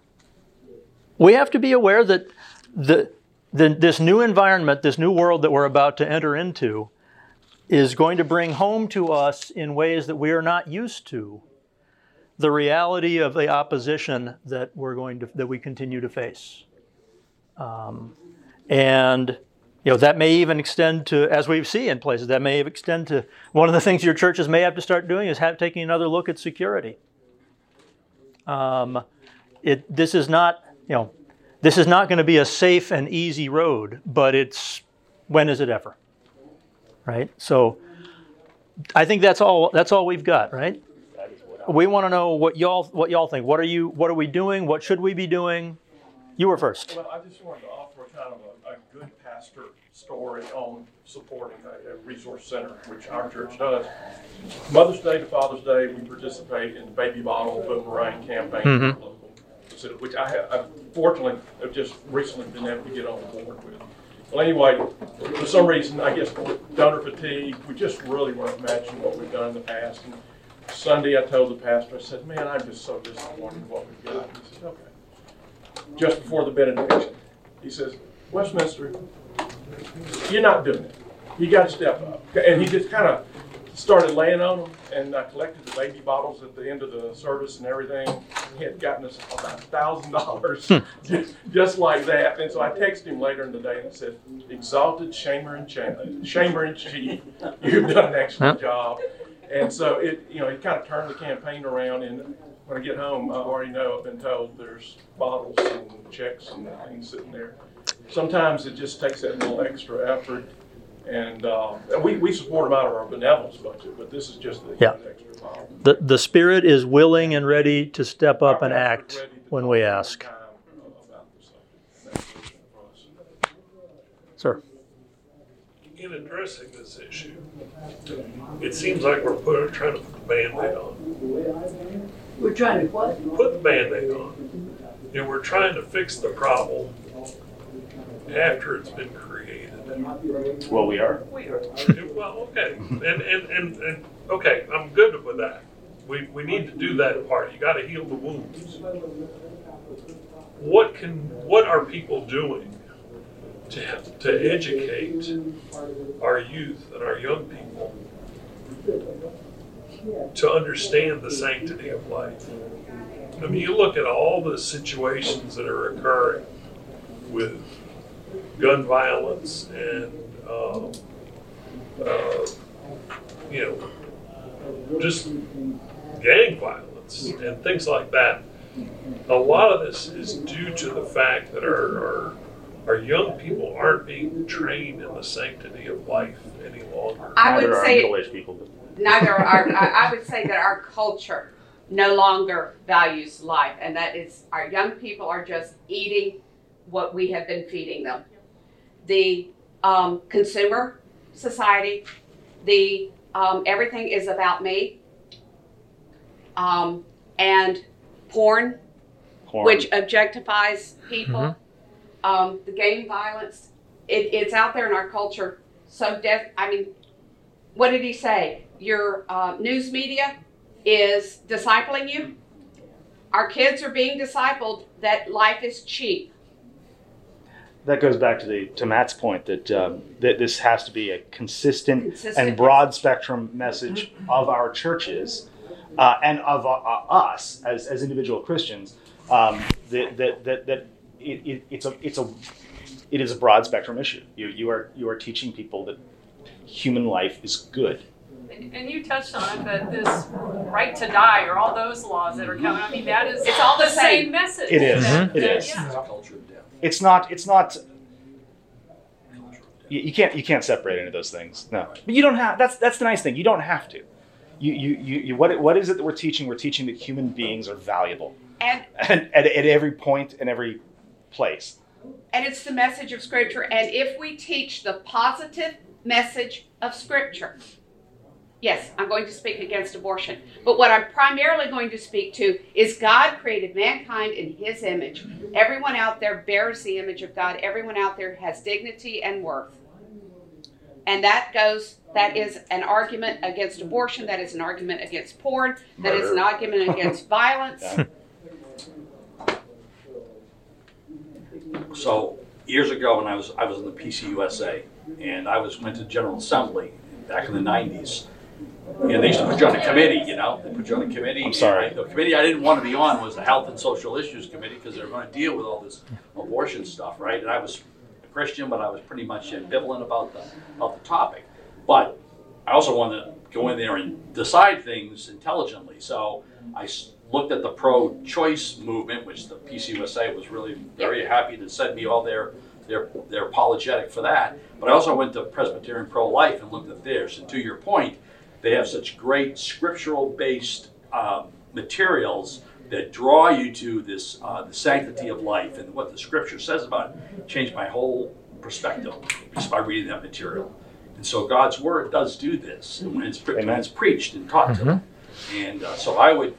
we have to be aware that the, the, this new environment, this new world that we're about to enter into, is going to bring home to us in ways that we are not used to the reality of the opposition that we're going to that we continue to face. Um, and you know that may even extend to as we see in places that may extend to one of the things your churches may have to start doing is have taking another look at security. Um, it this is not you know this is not going to be a safe and easy road but it's when is it ever right so i think that's all that's all we've got right we want to know what y'all what y'all think. What are you? What are we doing? What should we be doing? You were first. Well, I just wanted to offer a kind of a, a good pastor story on supporting a, a resource center, which our church does. Mother's Day to Father's Day, we participate in the baby bottle boomerang campaign, Mhm. which I have, I fortunately have just recently been able to get on board with. Well, anyway, for some reason, I guess donor fatigue, we just really weren't matching what we've done in the past. And Sunday, I told the pastor, I said, man, I'm just so disappointed in what we've got. He said, okay. Just before the benediction, he says, Westminster, you're not doing it. You got to step up. And he just kind of started laying on them, and I collected the baby bottles at the end of the service and everything. He had gotten us about a thousand dollars, hmm. just like that. And so I texted him later in the day and said, "Exalted shamer and cha- shamer in chief, you've done an excellent job." And so it, you know, it kind of turned the campaign around. And when I get home, I already know I've been told there's bottles and checks and things sitting there. Sometimes it just takes that little extra effort. And uh, we, we support them out of our benevolence budget, but this is just the Yeah. extra bottle. The, the Spirit is willing and ready to step up and act when we ask. Sir. In addressing this issue, it seems like we're put, trying to put the Band-Aid on. We're trying to what? Put the Band-Aid on. And we're trying to fix the problem after it's been created. Well, we are. We are. Well, okay, and, and, and, and, okay, I'm good with that. We, we need to do that part. You gotta heal the wounds. What can, what are people doing to, to educate our youth and our young people to understand the sanctity of life? I mean, you look at all the situations that are occurring with gun violence and, um, uh, you know, just gang violence and things like that. A lot of this is due to the fact that our, our, our young people aren't being trained in the sanctity of life any longer. I would Neither say- middle-aged people. neither are, I, I would say that our culture no longer values life, and that is our young people are just eating what we have been feeding them. The um, consumer society, the um, everything is about me, um, and porn, Porn. which objectifies people, um, the gang violence. It, it's out there in our culture. So, def- I mean, what did he say? Your uh, news media is discipling you. Our kids are being discipled that life is cheap. That goes back to the to Matt's point that um, that this has to be a consistent, Consistent. and broad spectrum message of our churches uh, and of uh, uh, us as, as individual Christians. Um, that that that, that it, it, it's a it's a it is a broad spectrum issue. You you are you are teaching people that human life is good. And and you touched on it, that this right to die or all those laws that are coming, I mean, that is. It's all the same. message. It is. that- It that- is. yeah. Culture of death. It's not it's not you, you can't you can't separate any of those things. No, but you don't have. That's that's the nice thing. You don't have to. You you you, you what what is it that we're teaching? We're teaching that human beings are valuable, And and at, at every point and every place. and it's the message of scripture and if we teach the positive message of scripture yes i'm going to speak against abortion. But what i'm primarily going to speak to is god created mankind in his image. Everyone out there bears the image of god. Everyone out there has dignity and worth. And that goes that is an argument against abortion that is an argument against porn that is an argument against violence. So years ago, when I was I was in the PCUSA, and I was went to General Assembly back in the '90s. And they used to put you on a committee, you know. They put you on a committee. I'm sorry. I- the committee I didn't want to be on was the Health and Social Issues Committee because they were going to deal with all this abortion stuff, right? And I was a Christian, but I was pretty much ambivalent about the about the topic. But I also wanted to go in there and decide things intelligently. So I s- looked at the pro-choice movement, which the PCUSA was really very happy to send me all their their their apologetic for that. But I also went to Presbyterian pro-life and looked at theirs. And to your point, they have such great scriptural-based um, materials that draw you to this uh, the sanctity of life and what the Scripture says about it. Changed my whole perspective just by reading that material. And so God's Word does do this when it's, when it's preached and taught to them. And uh, so I would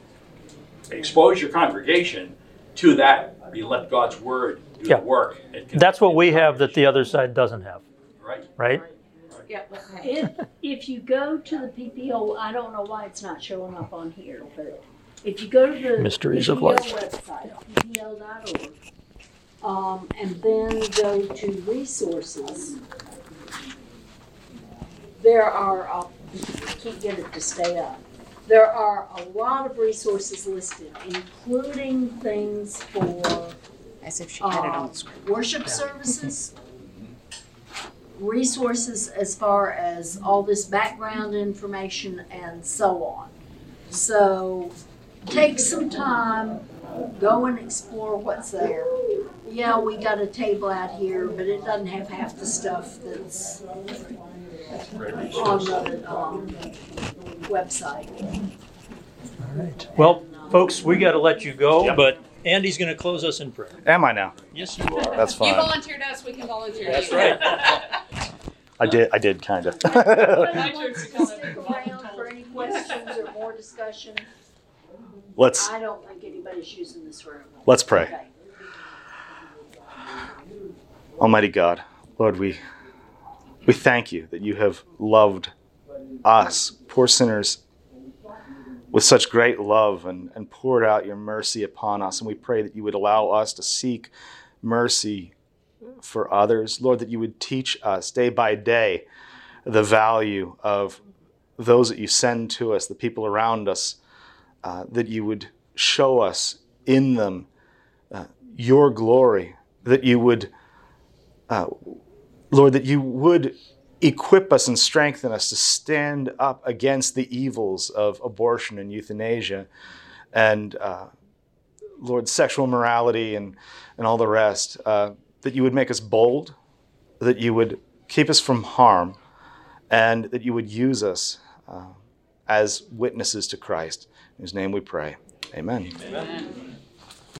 expose your congregation to that. You let God's Word do Yeah. the work. That's what we have that the other side doesn't have, Right. right? Yeah If, if you go to the PPO, I don't know why it's not showing up on here, but if you go to the Mysteries of life. website, ppo.org, um, and then go to resources, there are, uh, can't get it to stay up. There are a lot of resources listed, including things for As if she had it on uh, the screen. worship services, resources as far as all this background information and so on. So take some time, go and explore what's there. Yeah, we got a table out here, but it doesn't have half the stuff that's on the um, website. All right. Well, folks, we got to let you go, Yep. but Andy's going to close us in prayer. Am I now? Yes, you are. That's fine. You volunteered us, we can volunteer you. That's right. I did. I did kind of. Anybody wants to stick around for any questions or more discussion? let's I don't think anybody's using this room. let's pray. Okay. Almighty God, Lord, we we thank you that you have loved us, poor sinners, with such great love and, and poured out your mercy upon us. And we pray that you would allow us to seek mercy for others. Lord, that you would teach us day by day the value of those that you send to us, the people around us, uh, that you would show us in them uh, your glory, that you would uh, Lord, that you would equip us and strengthen us to stand up against the evils of abortion and euthanasia and, uh, Lord, sexual morality and, and all the rest. That you would make us bold, that you would keep us from harm, and that you would use us uh, as witnesses to Christ. In whose name we pray. Amen. Amen.